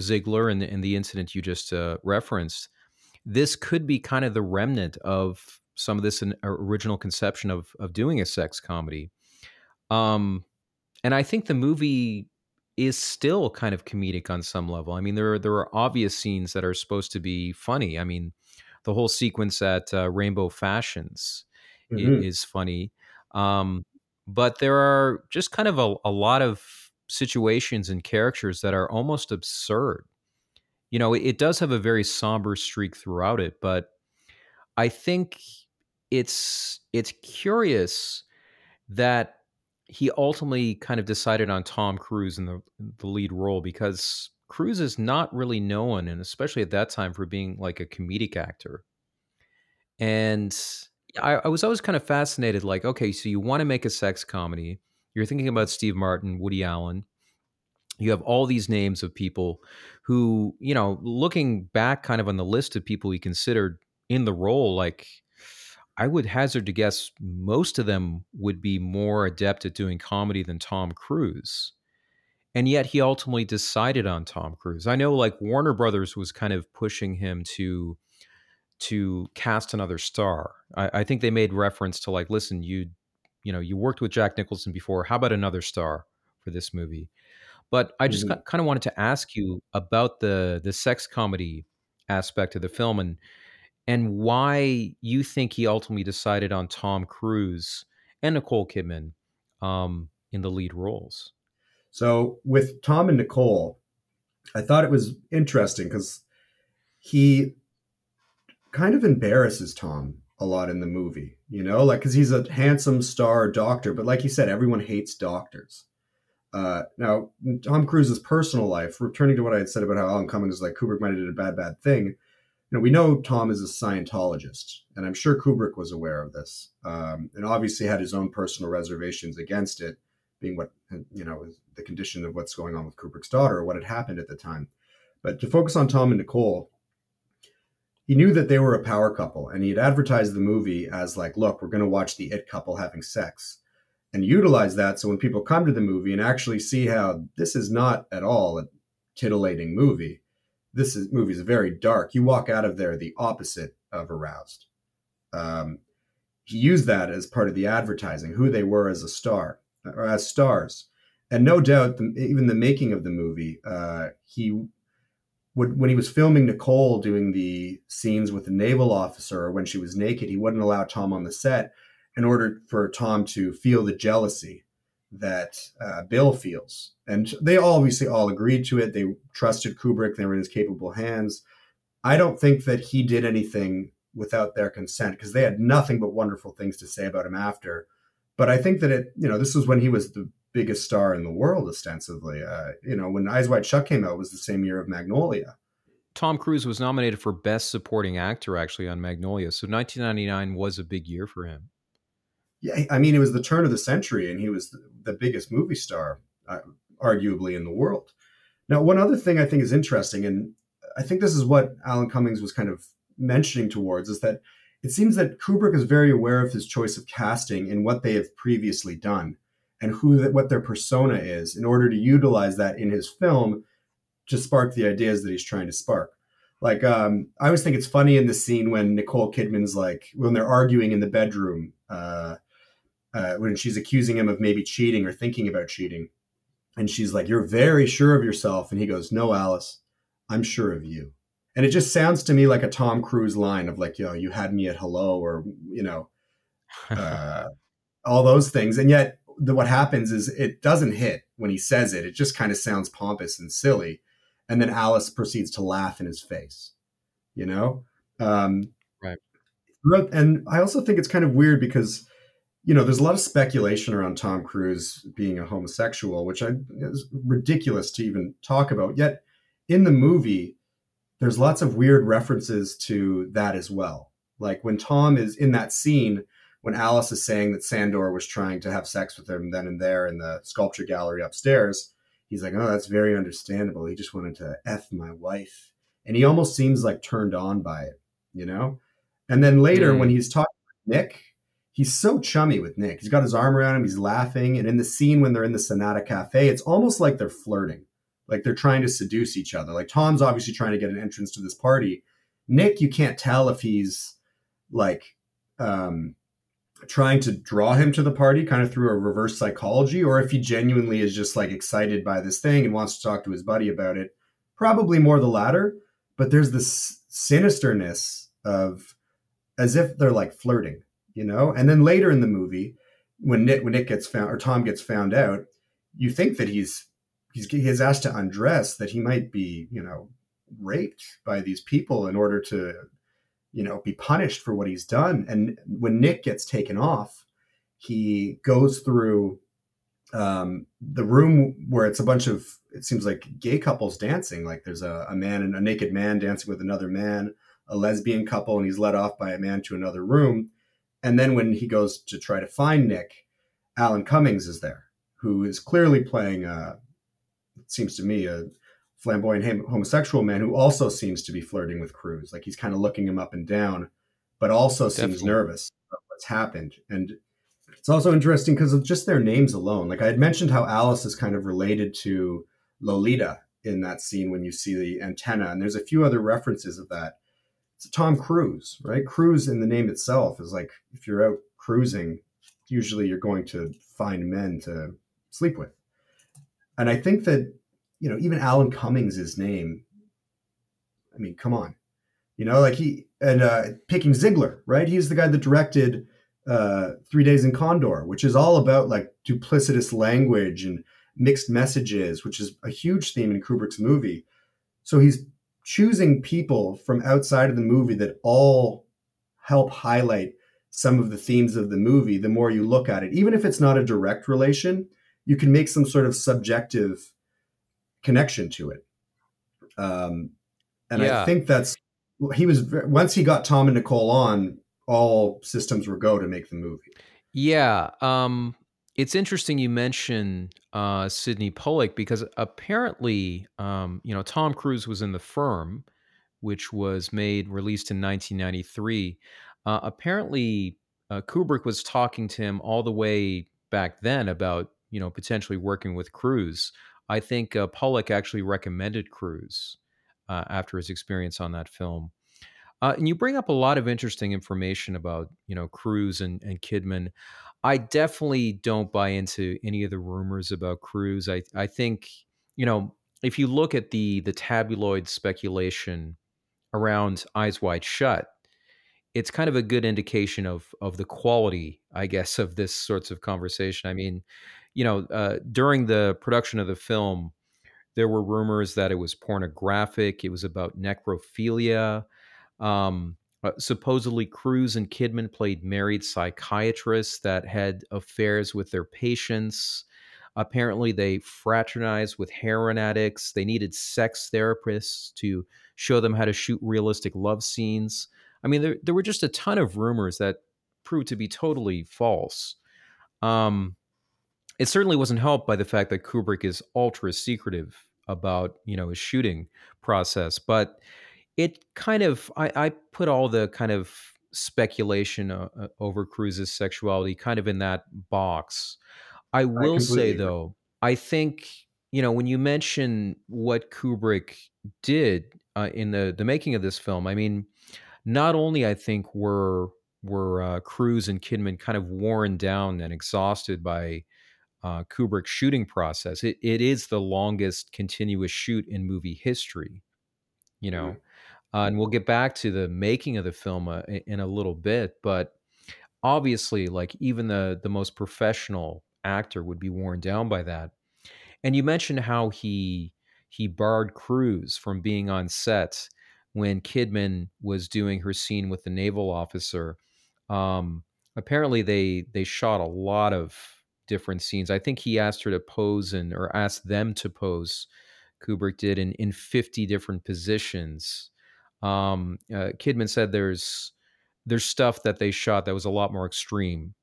Ziegler and, and, the incident you just uh, referenced, this could be kind of the remnant of some of this original conception of of doing a sex comedy. Um, and I think the movie is still kind of comedic on some level. I mean, there are, there are obvious scenes that are supposed to be funny. I mean, the whole sequence at uh, Rainbow Fashions mm-hmm. is funny. Um, but there are just kind of a, a lot of situations and characters that are almost absurd. You know, it, it does have a very somber streak throughout it, but I think it's it's curious that he ultimately kind of decided on Tom Cruise in the the lead role because Cruise is not really known, and especially at that time, for being like a comedic actor. And I, I was always kind of fascinated, like, okay, so you want to make a sex comedy. You're thinking about Steve Martin, Woody Allen. You have all these names of people who, you know, looking back kind of on the list of people he considered in the role, like I would hazard to guess most of them would be more adept at doing comedy than Tom Cruise and yet he ultimately decided on Tom Cruise. I know like Warner Brothers was kind of pushing him to to cast another star. I, I, think they made reference to like, listen, you you know, you worked with Jack Nicholson before. How about another star for this movie? But I just mm-hmm. kind of wanted to ask you about the the sex comedy aspect of the film and and why you think he ultimately decided on Tom Cruise and Nicole Kidman um, in the lead roles. So with Tom and Nicole, I thought it was interesting because he kind of embarrasses Tom a lot in the movie, you know, like because he's a handsome star doctor, but like you said, everyone hates doctors. Uh, now, Tom Cruise's personal life, returning to what I had said about how Alan Cummings is like Kubrick might have did a bad, bad thing. You know, we know Tom is a Scientologist, and I'm sure Kubrick was aware of this, um, and obviously had his own personal reservations against it being what you know the condition of what's going on with Kubrick's daughter or what had happened at the time. But to focus on Tom and Nicole, he knew that they were a power couple, and he had advertised the movie as like, "Look, we're going to watch the it couple having sex," and utilize that. So when people come to the movie and actually see how this is not at all a titillating movie, this is movie is very dark. You walk out of there the opposite of aroused. Um, he used that as part of the advertising, who they were as a star or as stars. And no doubt, the, even the making of the movie, uh, he would when he was filming Nicole doing the scenes with the naval officer, or when she was naked, he wouldn't allow Tom on the set in order for Tom to feel the jealousy that uh, Bill feels. And they obviously all agreed to it. They trusted Kubrick. They were in his capable hands. I don't think that he did anything without their consent because they had nothing but wonderful things to say about him after. But I think that it, you know, this was when he was the biggest star in the world, ostensibly. Uh, you know, when Eyes Wide Shut came out, was the same year of Magnolia. Tom Cruise was nominated for Best Supporting Actor actually on Magnolia, so 1999 was a big year for him. Yeah, I mean, it was the turn of the century, and he was the biggest movie star, uh, arguably, in the world. Now, one other thing I think is interesting, and I think this is what Alan Cummings was kind of mentioning towards, is that it seems that Kubrick is very aware of his choice of casting and what they have previously done and who what their persona is in order to utilize that in his film to spark the ideas that he's trying to spark. Like um, I always think it's funny in the scene when Nicole Kidman's like when they're arguing in the bedroom uh, uh, when she's accusing him of maybe cheating or thinking about cheating, and she's like, "You're very sure of yourself," and he goes, "No, Alice, I'm sure of you." And it just sounds to me like a Tom Cruise line of like, "Yo, you had me at hello," or you know, uh, [laughs] all those things, and yet the, what happens is it doesn't hit when he says it. It just kind of sounds pompous and silly. And then Alice proceeds to laugh in his face, you know? Um, right. And I also think it's kind of weird because, you know, there's a lot of speculation around Tom Cruise being a homosexual, which I, is ridiculous to even talk about. Yet in the movie, there's lots of weird references to that as well. Like when Tom is in that scene, when Alice is saying that Sandor was trying to have sex with him then and there in the sculpture gallery upstairs, he's like, "Oh, that's very understandable. He just wanted to f my wife," and he almost seems like turned on by it, you know. And then later, mm. when he's talking with Nick, he's so chummy with Nick. He's got his arm around him. He's laughing, and in the scene when they're in the Sonata Cafe, it's almost like they're flirting, like they're trying to seduce each other. Like Tom's obviously trying to get an entrance to this party. Nick, you can't tell if he's like um trying to draw him to the party kind of through a reverse psychology or if he genuinely is just like excited by this thing and wants to talk to his buddy about it probably more the latter but there's this sinisterness of as if they're like flirting you know and then later in the movie when nick when nick gets found or tom gets found out you think that he's he's he's asked to undress that he might be you know raped by these people in order to you know, be punished for what he's done. And when Nick gets taken off, he goes through um, the room where it's a bunch of it seems like gay couples dancing. Like there's a, a man and a naked man dancing with another man, a lesbian couple, and he's led off by a man to another room. And then when he goes to try to find Nick, Alan Cummings is there, who is clearly playing a, it seems to me, a flamboyant homosexual man who also seems to be flirting with Cruise. Like he's kind of looking him up and down, but also Definitely. seems nervous about what's happened. And it's also interesting because of just their names alone. Like I had mentioned how Alice is kind of related to Lolita in that scene when you see the antenna, and there's a few other references of that. It's Tom Cruise, right? Cruise in the name itself is like if you're out cruising, usually you're going to find men to sleep with. And I think that you know, even Alan Cummings' name. I mean, come on, you know, like he and uh, picking Ziegler, right? He's the guy that directed uh, Three Days in Condor, which is all about like duplicitous language and mixed messages, which is a huge theme in Kubrick's movie. So he's choosing people from outside of the movie that all help highlight some of the themes of the movie the more you look at it even if it's not a direct relation you can make some sort of subjective connection to it. Um, and yeah. I think that's he was once he got Tom and Nicole on, all systems were go to make the movie. Yeah, um, it's interesting you mention uh, Sydney Pollack because apparently, um, you know, Tom Cruise was in the firm, which was made released in 1993. Uh, apparently, uh, Kubrick was talking to him all the way back then about you know potentially working with Cruise. I think uh, Pollack actually recommended Cruise uh, after his experience on that film. Uh, and you bring up a lot of interesting information about you know Cruise and, and Kidman. I definitely don't buy into any of the rumors about Cruise. I I think you know if you look at the the tabloid speculation around Eyes Wide Shut, it's kind of a good indication of of the quality, I guess, of this sorts of conversation. I mean, you know, uh, during the production of the film, there were rumors that it was pornographic. It was about necrophilia. Um, uh, supposedly, Cruise and Kidman played married psychiatrists that had affairs with their patients. Apparently, they fraternized with heroin addicts. They needed sex therapists to show them how to shoot realistic love scenes. I mean, there, there were just a ton of rumors that proved to be totally false. Um, it certainly wasn't helped by the fact that Kubrick is ultra secretive about you know his shooting process, but it kind of I, I put all the kind of speculation uh, uh, over Cruise's sexuality kind of in that box. I I will say though, I think you know when you mention what Kubrick did uh, in the the making of this film, I mean, not only I think were were uh, Cruise and Kidman kind of worn down and exhausted by uh, Kubrick's shooting process. It it is the longest continuous shoot in movie history. You know, Mm, uh, and we'll get back to the making of the film uh, in a little bit, but obviously, like even the the most professional actor would be worn down by that. And you mentioned how he he barred Cruise from being on set when Kidman was doing her scene with the naval officer. Um, apparently, they they shot a lot of different scenes. I think he asked her to pose and or asked them to pose. Kubrick did in in fifty different positions. Um, uh, Kidman said there's there's stuff that they shot that was a lot more extreme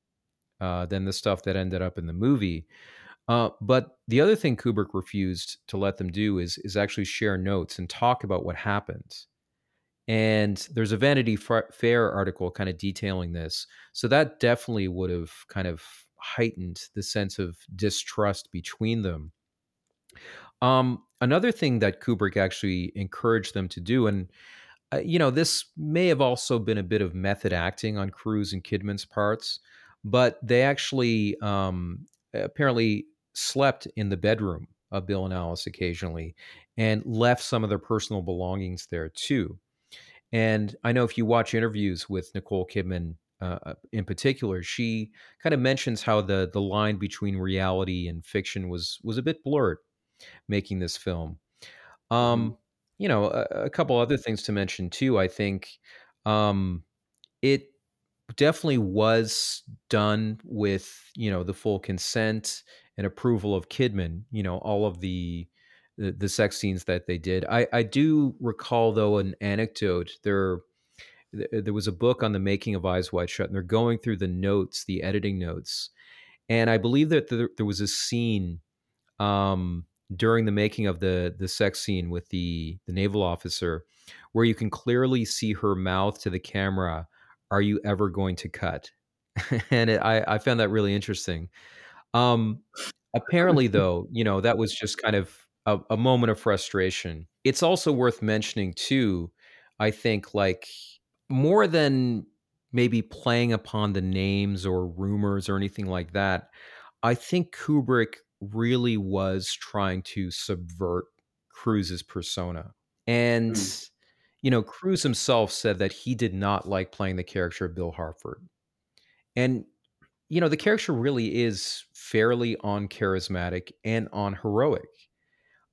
uh, than the stuff that ended up in the movie. Uh, but the other thing Kubrick refused to let them do is is actually share notes and talk about what happened. And there's a Vanity Fair article kind of detailing this. So that definitely would have kind of heightened the sense of distrust between them. Um, another thing that Kubrick actually encouraged them to do, and uh, you know, this may have also been a bit of method acting on Cruise and Kidman's parts, but they actually um, apparently slept in the bedroom of Bill and Alice occasionally and left some of their personal belongings there too. And I know if you watch interviews with Nicole Kidman uh, uh, in particular, she kind of mentions how the the line between reality and fiction was was a bit blurred making this film. Um, you know, a, a couple other things to mention too. I think um, it definitely was done with you know the full consent and approval of Kidman. You know, all of the the, sex scenes that they did. I I do recall though an anecdote. There there was a book on the making of Eyes Wide Shut, and they're going through the notes, the editing notes, and I believe that there, there was a scene um, during the making of the the sex scene with the the naval officer, where you can clearly see her mouth to the camera. Are you ever going to cut? [laughs] and it, I I found that really interesting. Um, apparently, [laughs] though, you know that was just kind of a, a moment of frustration. It's also worth mentioning too. I think like more than maybe playing upon the names or rumors or anything like that, I think Kubrick really was trying to subvert Cruise's persona. And, mm, you know, Cruise himself said that he did not like playing the character of Bill Harford. And, you know, the character really is fairly uncharismatic and unheroic.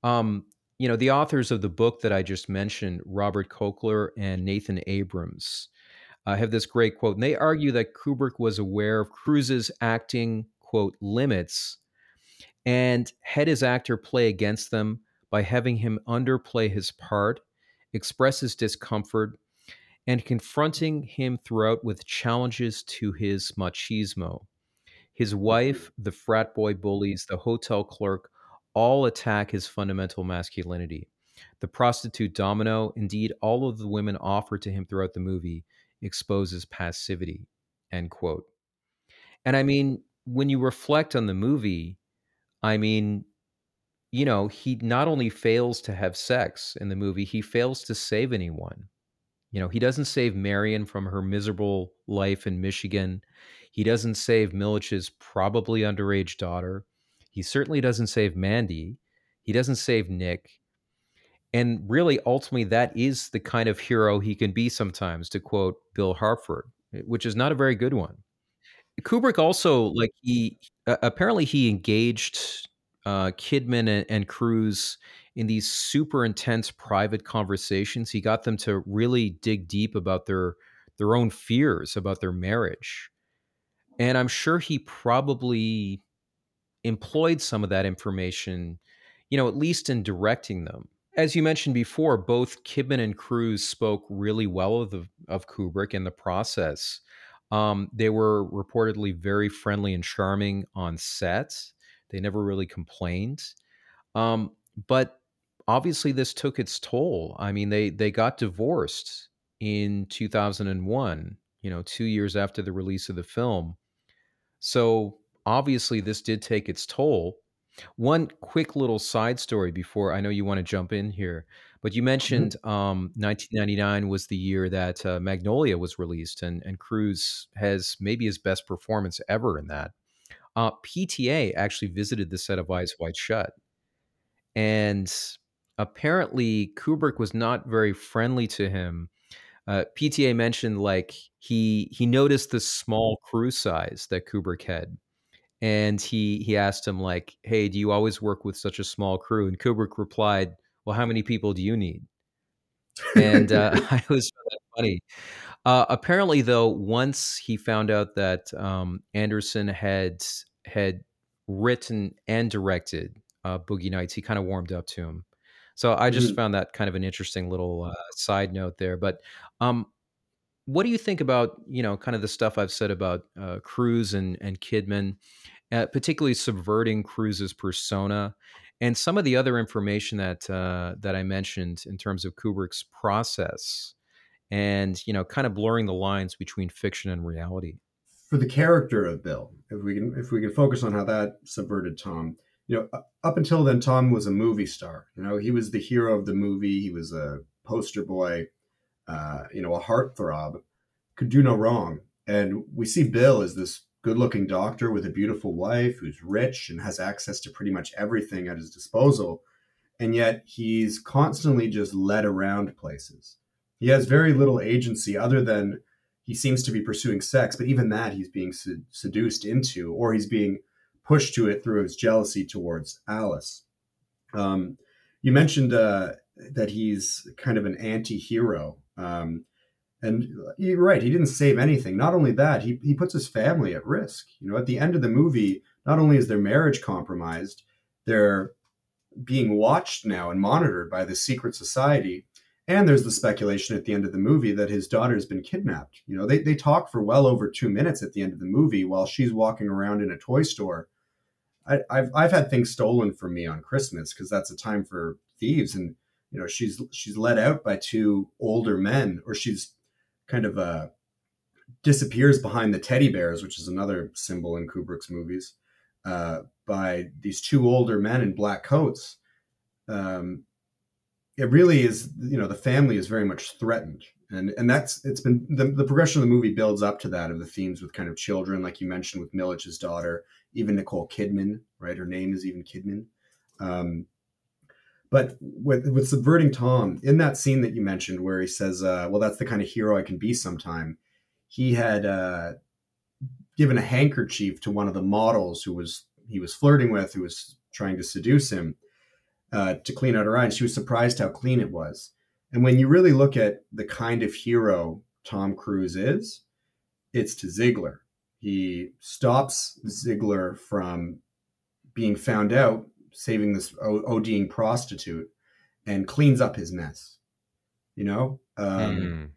Um, you know, the authors of the book that I just mentioned, Robert Kolker and Nathan Abrams, uh, have this great quote. And they argue that Kubrick was aware of Cruise's acting, quote, limits and had his actor play against them by having him underplay his part, express his discomfort, and confronting him throughout with challenges to his machismo. His wife, mm-hmm. the frat boy bullies, the hotel clerk, all attack his fundamental masculinity. The prostitute Domino, indeed, all of the women offered to him throughout the movie, exposes passivity. End quote. And I mean, when you reflect on the movie, I mean, you know, he not only fails to have sex in the movie, he fails to save anyone. You know, he doesn't save Marion from her miserable life in Michigan. He doesn't save Milich's probably underage daughter. He certainly doesn't save Mandy. He doesn't save Nick. And really, ultimately, that is the kind of hero he can be sometimes, to quote Bill Harford, which is not a very good one. Kubrick also like [laughs] he uh, apparently he engaged uh, Kidman and, and Cruise in these super intense private conversations. He got them to really dig deep about their their own fears about their marriage, and I'm sure he probably employed some of that information, you know, at least in directing them. As you mentioned before, both Kidman and Cruise spoke really well of the, of Kubrick in the process. Um, they were reportedly very friendly and charming on set. They never really complained. Um, but obviously, this took its toll. I mean, they they got divorced in 2001. you know, two years after the release of the film. So obviously, this did take its toll. One quick little side story before I know you want to jump in here, but you Mhm. mentioned um, 1999 was the year that uh, Magnolia was released, and and Cruise has maybe his best performance ever in that. Uh, PTA actually visited the set of Eyes Wide Shut, and apparently Kubrick was not very friendly to him. Uh, PTA mentioned like he he noticed the small crew size that Kubrick had, and he he asked him like, "Hey, do you always work with such a small crew?" And Kubrick replied, "Well, how many people do you need?" And uh, [laughs] [laughs] I was funny. Uh, apparently, though, once he found out that um, Anderson had had written and directed uh, Boogie Nights, he kind of warmed up to him. So I just Mhm. found that kind of an interesting little uh, side note there. But um, what do you think about you know kind of the stuff I've said about uh, Cruise and and Kidman, uh, particularly subverting Cruise's persona, and some of the other information that uh, that I mentioned in terms of Kubrick's process, and you know kind of blurring the lines between fiction and reality. For the character of Bill, if we can if we can focus on how that subverted Tom, you know, up until then, Tom was a movie star. You know, he was the hero of the movie. He was a poster boy. Uh, you know, a heartthrob. Could do no wrong. And we see Bill as this good-looking doctor with a beautiful wife who's rich and has access to pretty much everything at his disposal and yet he's constantly just led around places. He has very little agency other than he seems to be pursuing sex, but even that he's being sed- seduced into, or he's being pushed to it through his jealousy towards Alice. Um, you mentioned uh, that he's kind of an anti-hero. Um, and uh, you're right, he didn't save anything. Not only that, he, he puts his family at risk. You know, at the end of the movie, not only is their marriage compromised, they're being watched now and monitored by the secret society. And there's the speculation at the end of the movie that his daughter has been kidnapped. You know, they, they talk for well over two minutes at the end of the movie while she's walking around in a toy store. I, I've, I've had things stolen from me on Christmas because that's a time for thieves. And, you know, she's she's let out by two older men, or she's kind of uh, disappears behind the teddy bears, which is another symbol in Kubrick's movies, uh, by these two older men in black coats. Um, it really is, you know, the family is very much threatened, and and that's it's been the, the progression of the movie builds up to that of the themes with kind of children, like you mentioned with Milich's daughter, even Nicole Kidman, right? Her name is even Kidman. Um, but with, with subverting Tom in that scene that you mentioned, where he says, uh, "Well, that's the kind of hero I can be sometime," he had uh, given a handkerchief to one of the models who was he was flirting with, who was trying to seduce him, uh, to clean out her eye. And she was surprised how clean it was. And when you really look at the kind of hero Tom Cruise is, it's to Ziegler. He stops Ziegler from being found out saving this ODing prostitute and cleans up his mess. You know, um, Mm.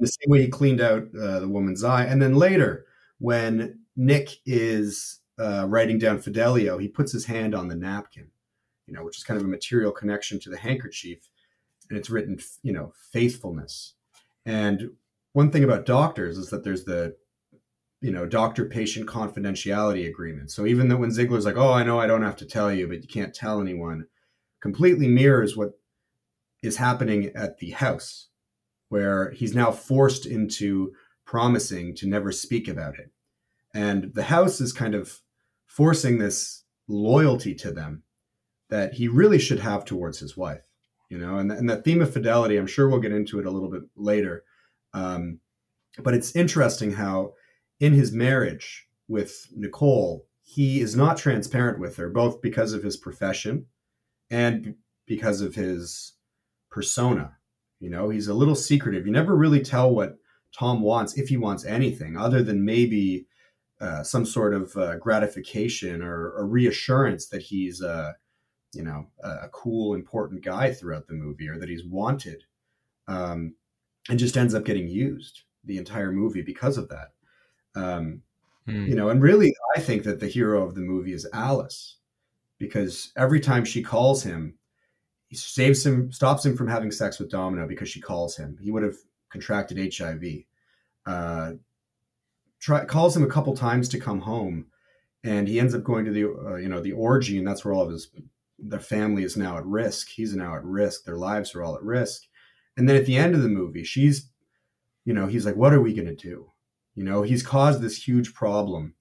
the same way he cleaned out uh, the woman's eye. And then later, when Nick is uh, writing down Fidelio, he puts his hand on the napkin, you know, which is kind of a material connection to the handkerchief. And it's written, you know, faithfulness. And one thing about doctors is that there's the, you know, doctor patient confidentiality agreement. So even though when Ziegler's like, oh, I know I don't have to tell you, but you can't tell anyone, completely mirrors what is happening at the house where he's now forced into promising to never speak about it. And the house is kind of forcing this loyalty to them that he really should have towards his wife, you know, and, and that theme of fidelity, I'm sure we'll get into it a little bit later. Um, but it's interesting how in his marriage with Nicole, he is not transparent with her, both because of his profession and because of his persona. You know, he's a little secretive. You never really tell what Tom wants, if he wants anything, other than maybe uh, some sort of uh, gratification or, or, reassurance that he's, uh, you know, a, a, cool, important guy throughout the movie, or that he's wanted, um, and just ends up getting used the entire movie because of that. Um, Hmm. You know, and really, I think that the hero of the movie is Alice, because every time she calls him, he saves him, stops him from having sex with Domino because she calls him. He would have contracted HIV. uh, try, calls him a couple times to come home, and he ends up going to the uh, you know the orgy, and that's where all of his the family is now at risk. He's now at risk. Their lives are all at risk. And then at the end of the movie, she's, you know, he's like, "What are we going to do?" You know, he's caused this huge problem,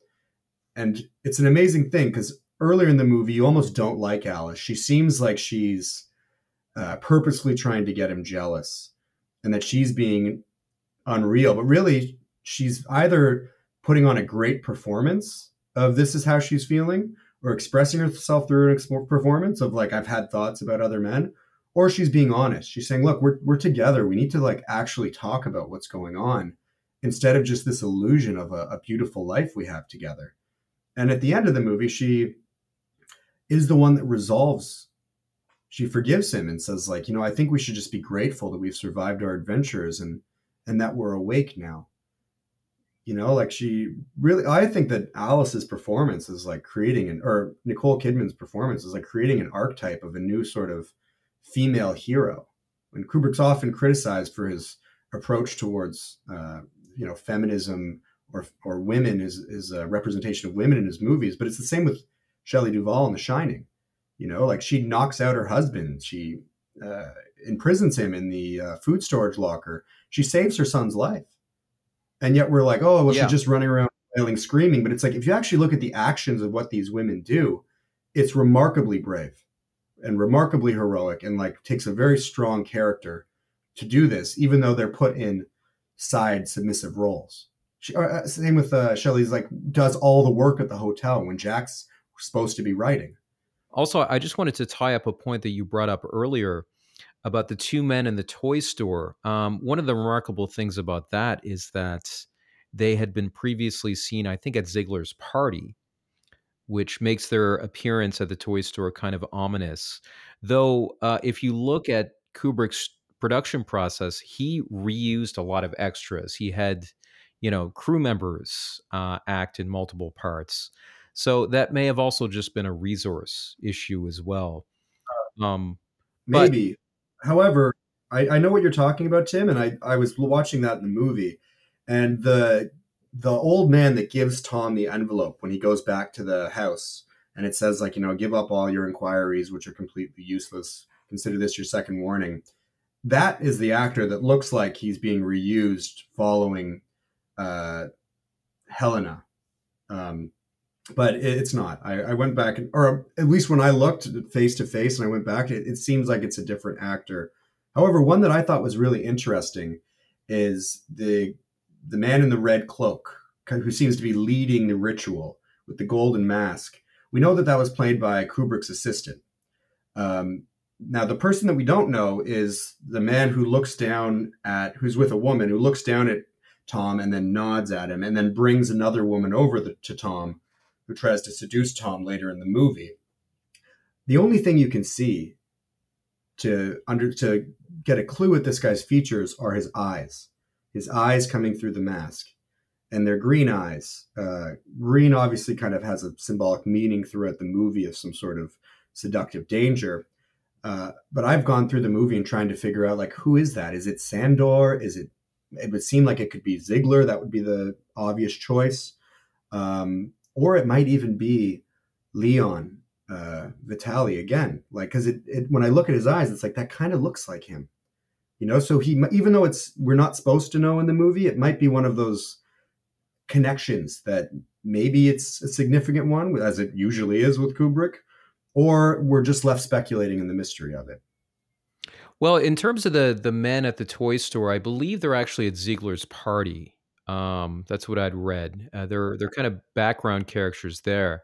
and it's an amazing thing because earlier in the movie, you almost don't like Alice. She seems like she's uh, purposely trying to get him jealous, and that she's being unreal. But really, she's either putting on a great performance of this is how she's feeling, or expressing herself through an performance of like I've had thoughts about other men, or she's being honest. She's saying, "Look, we're we're together. We need to like actually talk about what's going on." Instead of just this illusion of a, a beautiful life we have together. And at the end of the movie, she is the one that resolves she forgives him and says like you know i think we should just be grateful that we've survived our adventures and and that we're awake now you know like she really i think that alice's performance is like creating an or nicole kidman's performance is like creating an archetype of a new sort of female hero and kubrick's often criticized for his approach towards uh, you know feminism or or women is is a representation of women in his movies but it's the same with shelley duvall in the shining you know, like she knocks out her husband. She uh, imprisons him in the uh, food storage locker. She saves her son's life. And yet we're like, oh, well, yeah. she's just running around wailing, screaming. But it's like, if you actually look at the actions of what these women do, it's remarkably brave and remarkably heroic and like takes a very strong character to do this, even though they're put in side submissive roles. She, uh, same with uh, Shelley's like does all the work at the hotel when Jack's supposed to be writing. Also, I just wanted to tie up a point that you brought up earlier about the two men in the toy store. Um, one of the remarkable things about that is that they had been previously seen, I think, at Ziegler's party, which makes their appearance at the toy store kind of ominous. Though, uh, if you look at Kubrick's production process, he reused a lot of extras. He had, you know, crew members uh, act in multiple parts. So that may have also just been a resource issue as well. Um, Maybe. But, However, I, I know what you're talking about, Tim, and I, I was watching that in the movie, and the the old man that gives Tom the envelope when he goes back to the house, and it says like you know give up all your inquiries which are completely useless. Consider this your second warning. That is the actor that looks like he's being reused following uh, Helena. Um, but it's not. I, I, went back, or at least when I looked face to face and I went back, it, it, seems like it's a different actor. However, one that I thought was really interesting is the the man in the red cloak, who seems to be leading the ritual with the golden mask. We know that that was played by Kubrick's assistant. Um, now, the person that we don't know is the man who looks down at, who's with a woman, who looks down at Tom and then nods at him, and then brings another woman over the, to Tom who tries to seduce Tom later in the movie. The only thing you can see to under to get a clue at this guy's features are his eyes, his eyes coming through the mask, and they're green eyes. Uh, green obviously kind of has a symbolic meaning throughout the movie of some sort of seductive danger. Uh, but I've gone through the movie and trying to figure out like who is that? Is it Sandor? Is it? It would seem like it could be Ziegler. That would be the obvious choice. Um, or it might even be Leon uh, Vitali again. Like, because it, it, when I look at his eyes, it's like that kind of looks like him. You know, so he even though it's we're not supposed to know in the movie, it might be one of those connections that maybe it's a significant one, as it usually is with Kubrick, or we're just left speculating in the mystery of it. Well, in terms of the the men at the toy store, I believe they're actually at Ziegler's party. Um, that's what I'd read. Uh, they're they're kind of background characters there,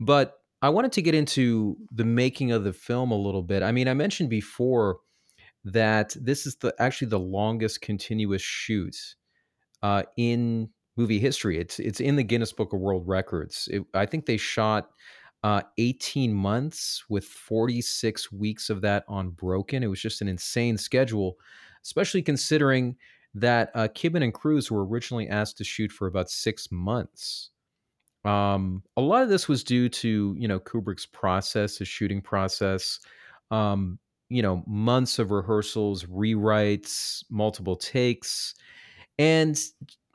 but I wanted to get into the making of the film a little bit. I mean, I mentioned before that this is the actually the longest continuous shoot uh, in movie history. It's it's in the Guinness Book of World Records. It, I think they shot uh, 18 months with 46 weeks of that on Broken. It was just an insane schedule, especially considering that uh, Kidman and Cruise were originally asked to shoot for about six months. Um, a lot of this was due to you know Kubrick's process, his shooting process. Um, you know, months of rehearsals, rewrites, multiple takes, and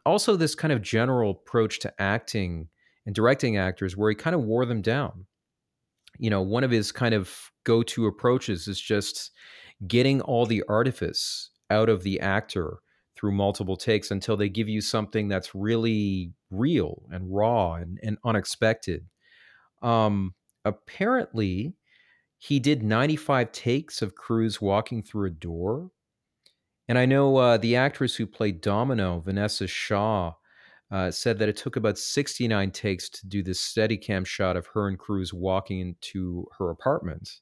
also this kind of general approach to acting and directing actors where he kind of wore them down. You know, one of his kind of go to approaches is just getting all the artifice out of the actor through multiple takes until they give you something that's really real and raw and, and unexpected. Um, apparently, he did 95 takes of Cruise walking through a door. And I know uh, the actress who played Domino, Vanessa Shaw, uh, said that it took about 69 takes to do this Steadicam shot of her and Cruise walking into her apartment.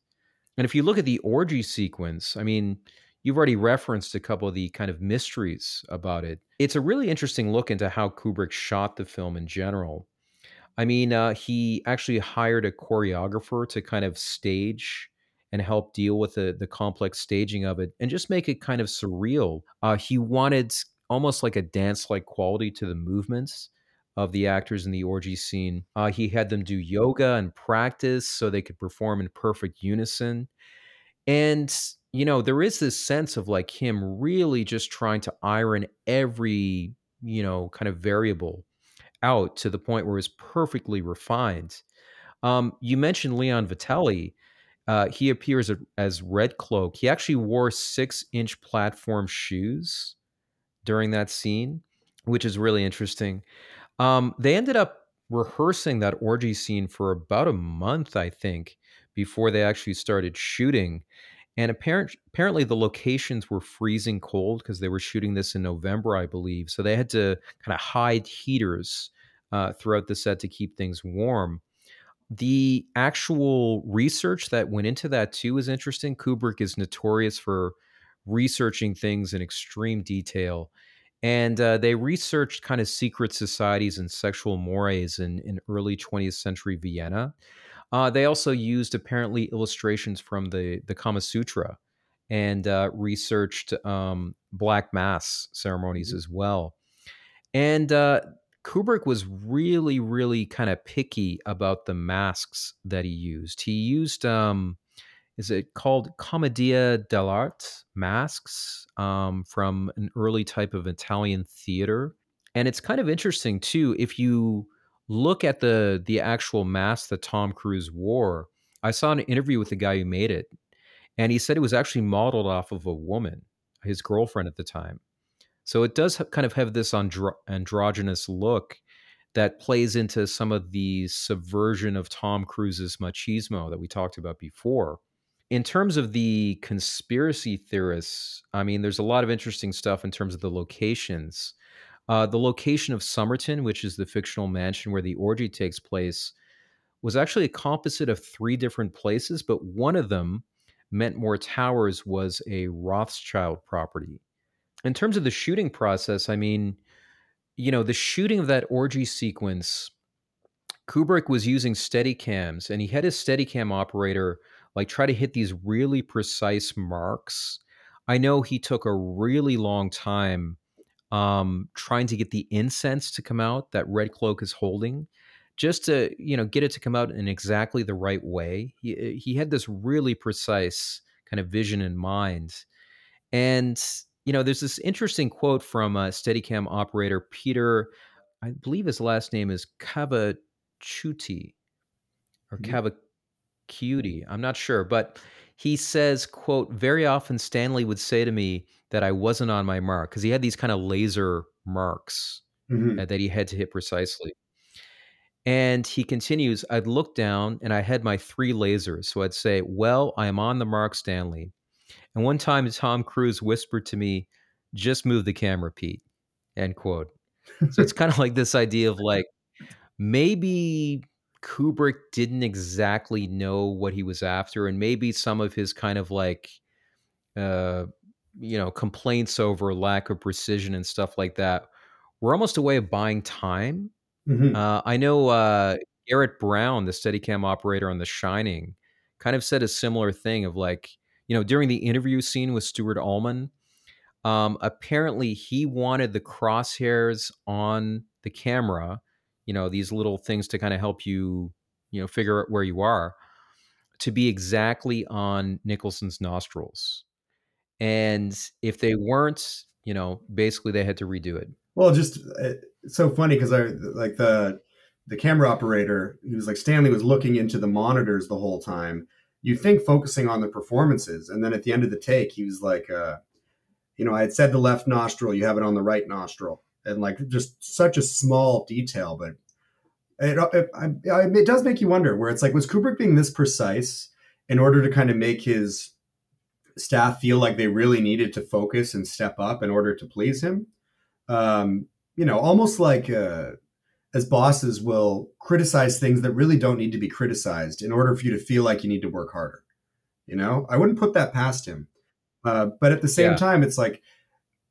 And if you look at the orgy sequence, I mean, you've already referenced a couple of the kind of mysteries about it. It's a really interesting look into how Kubrick shot the film in general. I mean, uh, he actually hired a choreographer to kind of stage and help deal with the the complex staging of it and just make it kind of surreal. Uh, he wanted almost like a dance like quality to the movements of the actors in the orgy scene. Uh, he had them do yoga and practice so they could perform in perfect unison. And, you know, there is this sense of like him really just trying to iron every, you know, kind of variable out to the point where it's perfectly refined. Um, you mentioned Leon Vitali. Uh, he appears as Red Cloak. He actually wore six inch platform shoes during that scene, which is really interesting. Um, they ended up rehearsing that orgy scene for about a month, I think, before they actually started shooting. And apparent, apparently, the locations were freezing cold because they were shooting this in November, I believe. So they had to kind of hide heaters uh, throughout the set to keep things warm. The actual research that went into that too is interesting. Kubrick is notorious for researching things in extreme detail. And uh, they researched kind of secret societies and sexual mores in, in early 20th century Vienna. Uh, they also used apparently illustrations from the, the Kama Sutra and uh, researched um, black mass ceremonies mm-hmm. as well. And uh, Kubrick was really, really kind of picky about the masks that he used. He used um, is it called Commedia dell'arte masks um, from an early type of Italian theater. And it's kind of interesting too if you look at the the actual mask that Tom Cruise wore. I saw an interview with the guy who made it, and he said it was actually modeled off of a woman, his girlfriend at the time. So it does kind of have this andro- androgynous look that plays into some of the subversion of Tom Cruise's machismo that we talked about before in terms of the conspiracy theorists, I mean, there's a lot of interesting stuff in terms of the locations. Uh, the location of Somerton, which is the fictional mansion where the orgy takes place, was actually a composite of three different places, but one of them, Mentmore Towers, was a Rothschild property. In terms of the shooting process, I mean, you know, the shooting of that orgy sequence, Kubrick was using Steadicams, and he had his Steadicam operator like try to hit these really precise marks. I know he took a really long time um, trying to get the incense to come out that Red Cloak is holding, just to you know get it to come out in exactly the right way. He eh, he had this really precise kind of vision in mind, and you know there's this interesting quote from a Steadicam operator Peter, I believe his last name is Cavachuti or Cava cutie. I'm not sure, but he says, quote, very often Stanley would say to me that I wasn't on my mark because he had these kind of laser marks mm-hmm. that he had to hit precisely. And he continues, I'd look down and I had my three lasers. So I'd say, Well, I am on the mark, Stanley. And one time Tom Cruise whispered to me, Just move the camera, Pete. End quote. So it's kind of like this idea of like maybe Kubrick didn't exactly know what he was after, and maybe some of his kind of like, uh, you know, complaints over lack of precision and stuff like that were almost a way of buying time. Mm-hmm. Uh, I know uh, Garrett Brown, the Steadicam operator on The Shining, kind of said a similar thing of like, you know, during the interview scene with Stuart Ullman, um, apparently he wanted the crosshairs on the camera you know these little things to kind of help you you know figure out where you are to be exactly on Nicholson's nostrils. And if they weren't, you know, basically they had to redo it. Well, just uh, it's so funny because I like the the camera operator. He was like Stanley was looking into the monitors the whole time. You think focusing on the performances, and then at the end of the take, he was like, uh, you know, I had said the left nostril, you have it on the right nostril, and like just such a small detail, but it, it, it, it does make you wonder where it's like, was Kubrick being this precise in order to kind of make his staff feel like they really needed to focus and step up in order to please him? Um, you know, almost like uh, as bosses will criticize things that really don't need to be criticized in order for you to feel like you need to work harder. You know, I wouldn't put that past him. Uh, but at the same yeah. time, it's like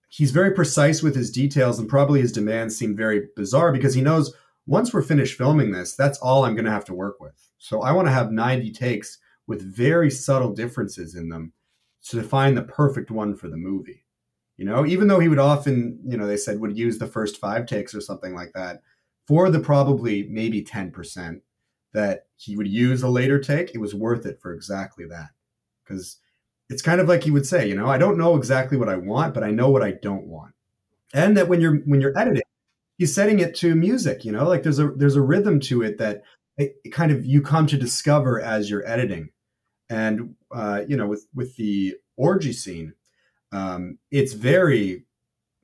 he's very precise with his details, and probably his demands seem very bizarre because he knows once we're finished filming this, that's all I'm going to have to work with. So I want to have 90 takes with very subtle differences in them to find the perfect one for the movie. You know, even though he would often, you know, they said would use the first five takes or something like that, for the probably maybe 10% that he would use a later take, it was worth it for exactly that. Because it's kind of like you would say, you know, I don't know exactly what I want, but I know what I don't want. And that when you're when you're editing, he's setting it to music you know like there's a there's a rhythm to it that it, kind of you come to discover as you're editing. And uh, you know with with the orgy scene um, it's very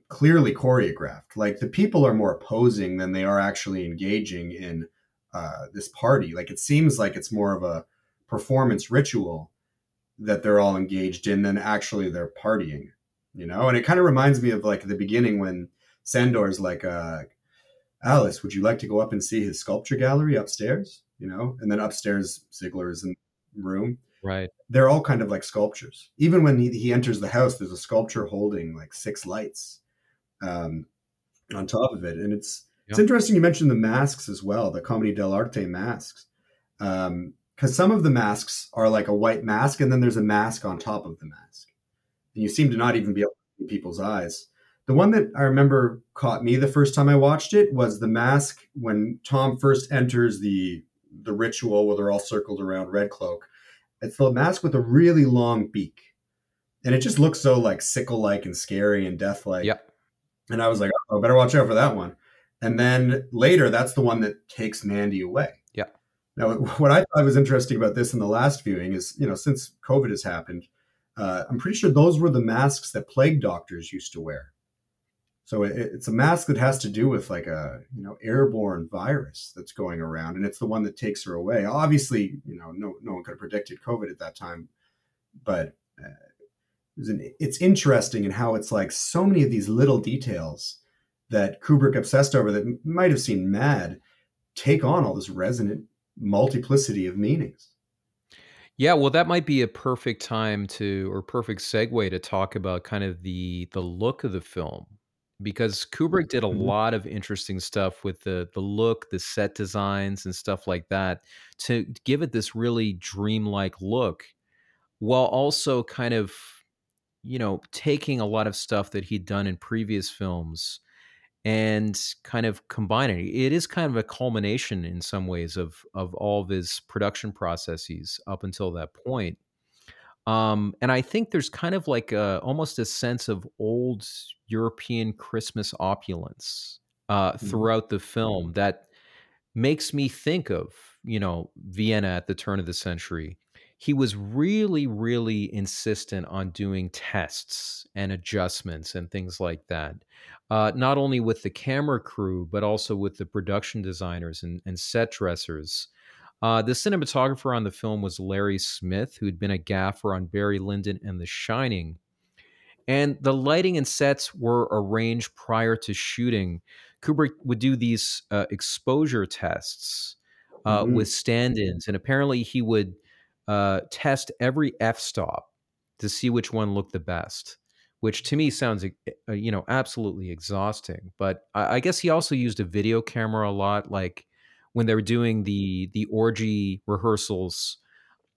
clearly choreographed. Like the people are more posing than they are actually engaging in uh, this party. Like it seems like it's more of a performance ritual that they're all engaged in than actually they're partying you know and it kind of reminds me of like the beginning when Sandor's like, uh, Alice, would you like to go up and see his sculpture gallery upstairs? You know, and then upstairs, Ziegler's in the room. Right. They're all kind of like sculptures. Even when he, he enters the house, there's a sculpture holding like six lights um, on top of it. And it's it's interesting you mentioned the masks as well, the Comedy dell'arte masks. Because some of the masks are like a white mask, and then there's a mask on top of the mask. And you seem to not even be able to see people's eyes. The one that I remember caught me the first time I watched it was the mask when Tom first enters the the ritual where they're all circled around Red Cloak. It's the mask with a really long beak. And it just looks so like sickle like and scary and death like. Yep. And I was like, oh, I better watch out for that one. And then later, that's the one that takes Mandy away. Now, [laughs] what I thought was interesting about this in the last viewing is, you know, since COVID has happened, uh, I'm pretty sure those were the masks that plague doctors used to wear. So it, it's a mask that has to do with like a you know airborne virus that's going around, and it's the one that takes her away. Obviously, you know, no no one could have predicted COVID at that time, but uh, it's interesting in how it's like so many of these little details that Kubrick obsessed over that might have seemed mad take on all this resonant multiplicity of meanings. Yeah, well, that might be a perfect time to, or perfect segue to talk about kind of the the look of the film because Kubrick did a mm-hmm. lot of interesting stuff with the the look, the set designs, and stuff like that to give it this really dreamlike look, while also kind of, you know, taking a lot of stuff that he'd done in previous films and kind of combining it. It is kind of a culmination in some ways of of all of his production processes up until that point. Um, and I think there's kind of like a, almost a sense of old European Christmas opulence uh, mm-hmm. throughout the film that makes me think of, you know, Vienna at the turn of the century. He was really, really insistent on doing tests and adjustments and things like that. Uh, not only with the camera crew, but also with the production designers and, and set dressers. Uh, the cinematographer on the film was Larry Smith, who'd been a gaffer on Barry Lyndon and The Shining. And the lighting and sets were arranged prior to shooting. Kubrick would do these uh, exposure tests uh, mm-hmm. with stand ins, and apparently he would uh, test every f stop to see which one looked the best which to me sounds uh, you know absolutely exhausting but I, I, guess he also used a video camera a lot like when they were doing the the orgy rehearsals,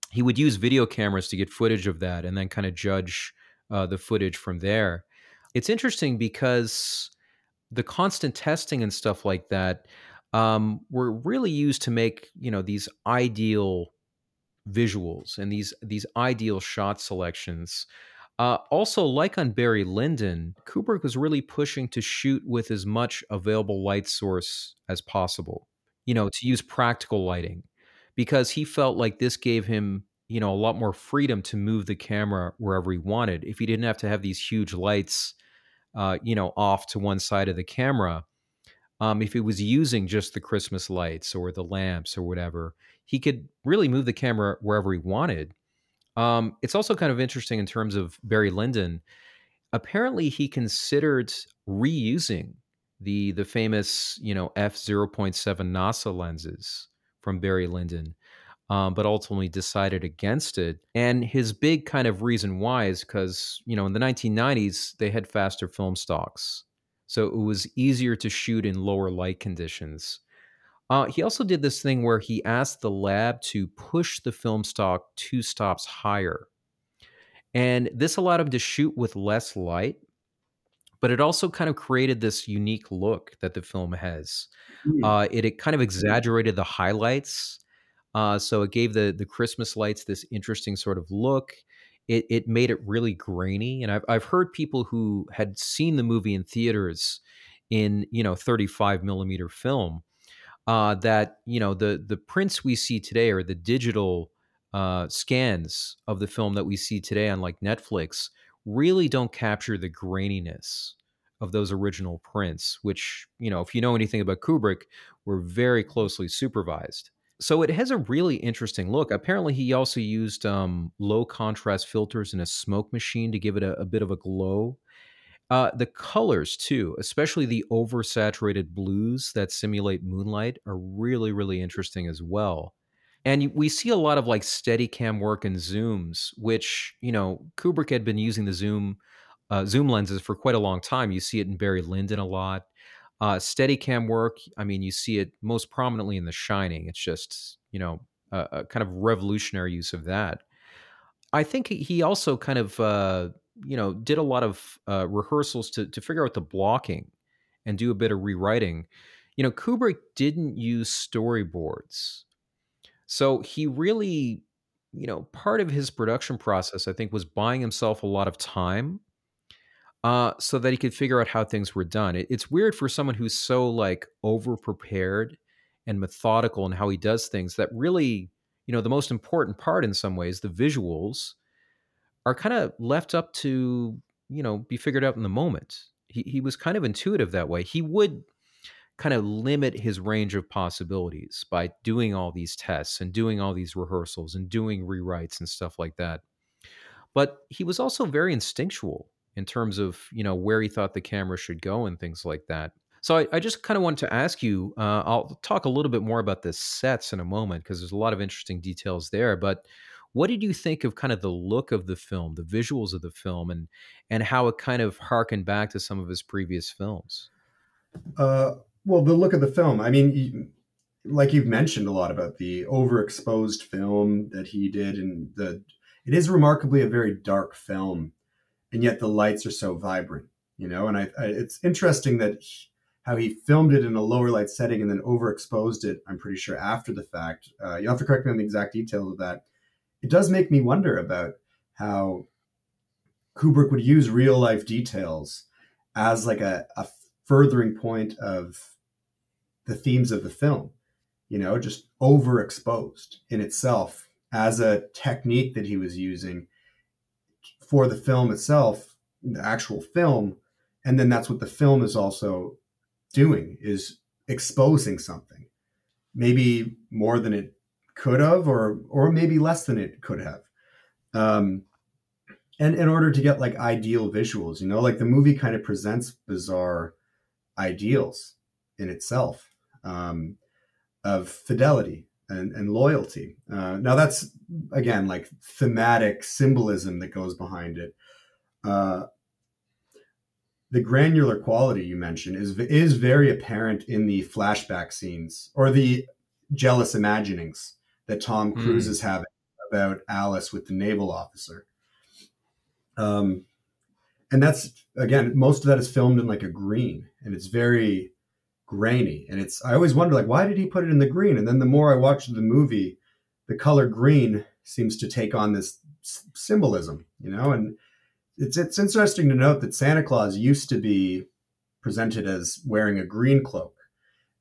he would use video cameras to get footage of that and then kind of judge uh, the footage from there. It's interesting because the constant testing and stuff like that um, were really used to make you know these ideal visuals and these these ideal shot selections. Uh, also, like on Barry Lyndon, Kubrick was really pushing to shoot with as much available light source as possible, you know, to use practical lighting, because he felt like this gave him, you know, a lot more freedom to move the camera wherever he wanted. If he didn't have to have these huge lights, uh, you know, off to one side of the camera, um, if he was using just the Christmas lights or the lamps or whatever, he could really move the camera wherever he wanted um, it's also kind of interesting in terms of Barry Lyndon. Apparently, he considered reusing the the famous you know f 0.7 NASA lenses from Barry Lyndon, um, but ultimately decided against it. And his big kind of reason why is because you know in the 1990s they had faster film stocks, so it was easier to shoot in lower light conditions. Uh, he also did this thing where he asked the lab to push the film stock two stops higher. And this allowed him to shoot with less light, but it also kind of created this unique look that the film has. Hmm. Uh, it, it kind of exaggerated the highlights. Uh, so it gave the, the Christmas lights this interesting sort of look. It, it made it really grainy. And I've, I've heard people who had seen the movie in theaters in, you know, 35 millimeter film uh, that you know the the prints we see today or the digital uh, scans of the film that we see today on like Netflix really don't capture the graininess of those original prints, which you know if you know anything about Kubrick, were very closely supervised. So it has a really interesting look. Apparently, he also used um, low contrast filters and a smoke machine to give it a, a bit of a glow uh, the colors too, especially the oversaturated blues that simulate moonlight, are really, really interesting as well. And we see a lot of like Steadicam work and zooms, which you know Kubrick had been using the zoom uh, zoom lenses for quite a long time. You see it in Barry Lyndon a lot. Uh, Steadicam work, I mean, you see it most prominently in The Shining. It's just you know a, a kind of revolutionary use of that. I think he also kind of uh, you know, did a lot of uh, rehearsals to to figure out the blocking and do a bit of rewriting. You know, Kubrick didn't use storyboards, so he really, you know, part of his production process, I think, was buying himself a lot of time, uh, so that he could figure out how things were done. It, it's weird for someone who's so like over prepared and methodical in how he does things that really, you know, the most important part in some ways, the visuals are kind of left up to you know be figured out in the moment. He he was kind of intuitive that way. He would kind of limit his range of possibilities by doing all these tests and doing all these rehearsals and doing rewrites and stuff like that. But he was also very instinctual in terms of you know where he thought the camera should go and things like that. So I, I just kind of wanted to ask you. Uh, I'll talk a little bit more about the sets in a moment because there's a lot of interesting details there. But what did you think of kind of the look of the film, the visuals of the film, and and how it kind of harkened back to some of his previous films? Uh, well, the look of the film. I mean, like you've mentioned a lot about the overexposed film that he did, and the it is remarkably a very dark film, and yet the lights are so vibrant. You know, and I, I it's interesting that. He, how he filmed it in a lower light setting and then overexposed it. I'm pretty sure after the fact. Uh, you have to correct me on the exact details of that it does make me wonder about how Kubrick would use real life details as like a, a furthering point of the themes of the film, you know, just overexposed in itself as a technique that he was using for the film itself, the actual film. And then that's what the film is also doing is exposing something, maybe more than it could have, or or maybe less than it could have. Um, and in order to get like ideal visuals, you know, like the movie kind of presents bizarre ideals in itself um, of fidelity and, and loyalty. Uh, now that's again like thematic symbolism that goes behind it. Uh, the granular quality you mentioned is is very apparent in the flashback scenes or the jealous imaginings that Tom Cruise mm. is having about Alice with the naval officer. Um, and that's again, most of that is filmed in like a green, and it's very grainy. And it's I always wonder like why did he put it in the green? And then the more I watch the movie, the color green seems to take on this symbolism, you know, and it's it's interesting to note that Santa Claus used to be presented as wearing a green cloak,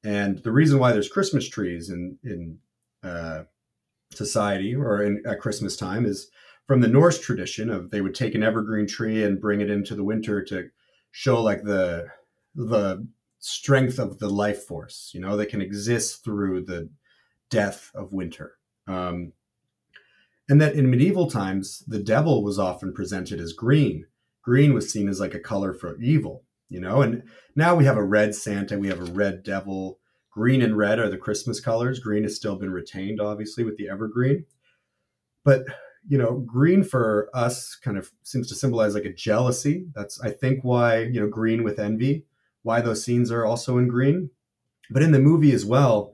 and the reason why there's Christmas trees in in uh, society or in, at Christmas time is from the Norse tradition of they would take an evergreen tree and bring it into the winter to show like the the strength of the life force, you know, that can exist through the death of winter. Um, and that in medieval times, the devil was often presented as green. Green was seen as like a color for evil, you know, and now we have a red Santa, we have a red devil. Green and red are the Christmas colors. Green has still been retained, obviously, with the evergreen. But, you know, green for us kind of seems to symbolize like a jealousy. That's, I think, why, you know, green with envy, why those scenes are also in green. But in the movie as well,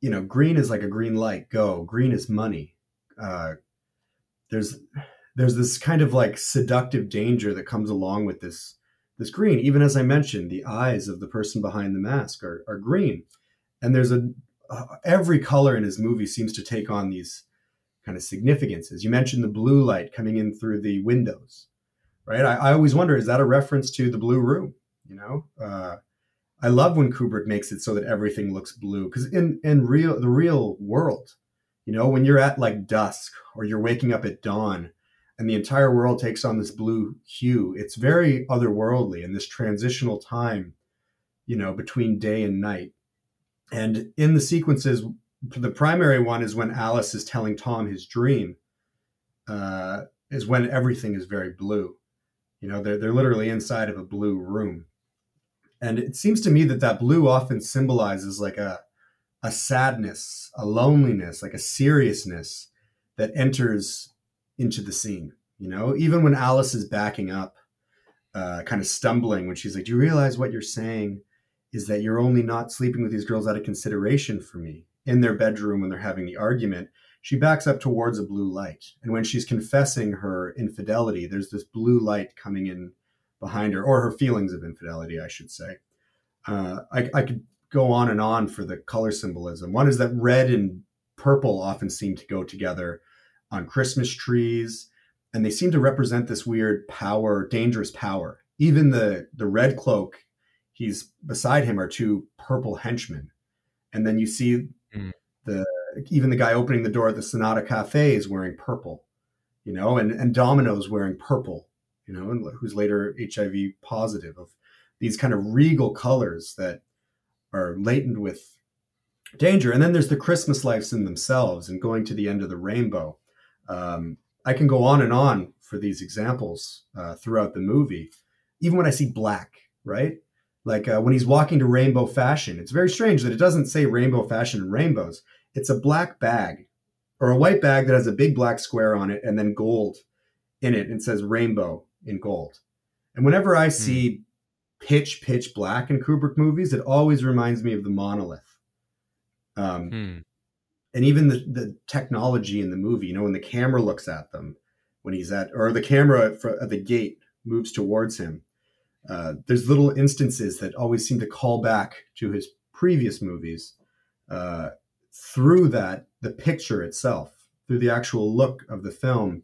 you know, green is like a green light, go. Green is money uh, there's there's this kind of like seductive danger that comes along with this this green. Even as I mentioned, the eyes of the person behind the mask are, are green, and there's a uh, every color in his movie seems to take on these kind of significances. You mentioned the blue light coming in through the windows, right? I, I always wonder is that a reference to the blue room? You know, uh, I love when Kubrick makes it so that everything looks blue because in in real the real world, you know, when you're at like dusk or you're waking up at dawn and the entire world takes on this blue hue, it's very otherworldly in this transitional time, you know, between day and night. And in the sequences, the primary one is when Alice is telling Tom his dream, uh, is when everything is very blue. You know, they're, they're literally inside of a blue room. And it seems to me that that blue often symbolizes like a, a sadness, a loneliness, like a seriousness that enters into the scene. You know, even when Alice is backing up, uh, kind of stumbling, when she's like, "Do you realize what you're saying is that you're only not sleeping with these girls out of consideration for me?" In their bedroom when they're having the argument, she backs up towards a blue light, and when she's confessing her infidelity, there's this blue light coming in behind her, or her feelings of infidelity, I should say. Uh, I, I could go on and on for the color symbolism. One is that red and purple often seem to go together on Christmas trees, and they seem to represent this weird power, dangerous power. Even the the red cloak, he's beside him are two purple henchmen, and then you see mm. the even the guy opening the door at the Sonata Cafe is wearing purple, you know, and and Domino's wearing purple, you know, and who's later HIV positive of these kind of regal colors that are latent with danger. And then there's the Christmas lights in themselves and going to the end of the rainbow. Um, I can go on and on for these examples uh, throughout the movie. Even when I see black, right? Like uh, when he's walking to Rainbow Fashion, it's very strange that it doesn't say Rainbow Fashion and rainbows. It's a black bag or a white bag that has a big black square on it and then gold in it and says rainbow in gold. And whenever I hmm. see pitch pitch black in Kubrick movies, it always reminds me of the monolith. Um, hmm. And even the, the technology in the movie, you know, when the camera looks at them, when he's at, or the camera at the gate moves towards him, uh, there's little instances that always seem to call back to his previous movies uh, through that, the picture itself, through the actual look of the film,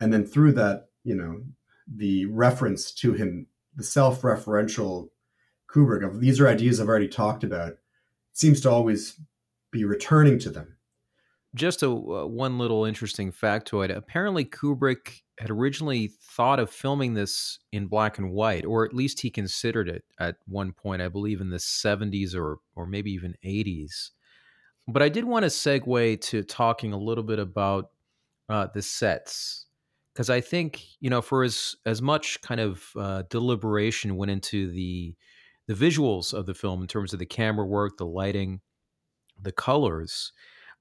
and then through that, you know, the reference to him the self-referential Kubrick of these are ideas I've already talked about seems to always be returning to them. Just a uh, one little interesting factoid. Apparently, Kubrick had originally thought of filming this in black and white, or at least he considered it at one point. I believe in the '70s or or maybe even '80s. But I did want to segue to talking a little bit about uh, the sets because I think you know for as as much kind of uh, deliberation went into the the visuals of the film in terms of the camera work, the lighting, the colors.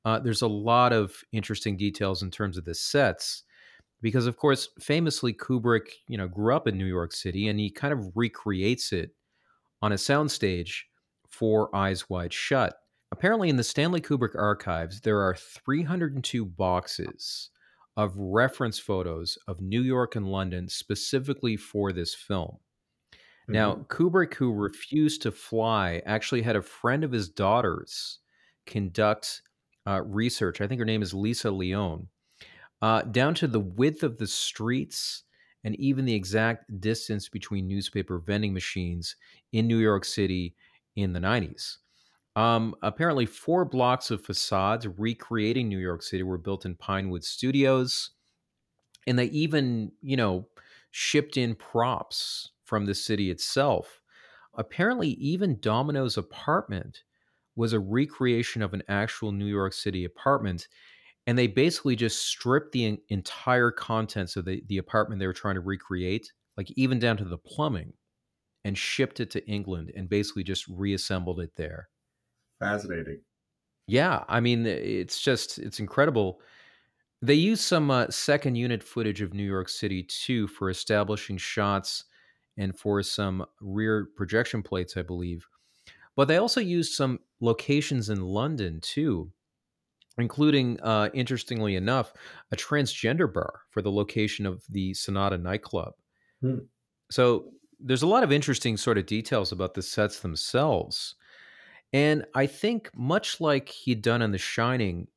Uh, there's a lot of interesting details in terms of the sets because of course famously kubrick you know grew up in new york city and he kind of recreates it on a soundstage for eyes wide shut apparently in the stanley kubrick archives there are 302 boxes of reference photos of New York and London specifically for this film. Mm-hmm. Now, Kubrick, who refused to fly, actually had a friend of his daughter's conduct uh, research. I think her name is Lisa Leone, uh, down to the width of the streets and even the exact distance between newspaper vending machines in New York City in the 90s. Um, apparently, four blocks of facades recreating New York City were built in Pinewood Studios. And they even, you know, shipped in props from the city itself. Apparently, even Domino's apartment was a recreation of an actual New York City apartment. And they basically just stripped the entire contents of the, the apartment they were trying to recreate, like even down to the plumbing, and shipped it to England and basically just reassembled it there. Fascinating. Yeah, I mean, it's just it's incredible. They use some uh, second unit footage of New York City too for establishing shots and for some rear projection plates, I believe. But they also used some locations in London too, including, uh, interestingly enough, a transgender bar for the location of the Sonata nightclub. Hmm. So there's a lot of interesting sort of details about the sets themselves. And I think, much like he'd done in The Shining,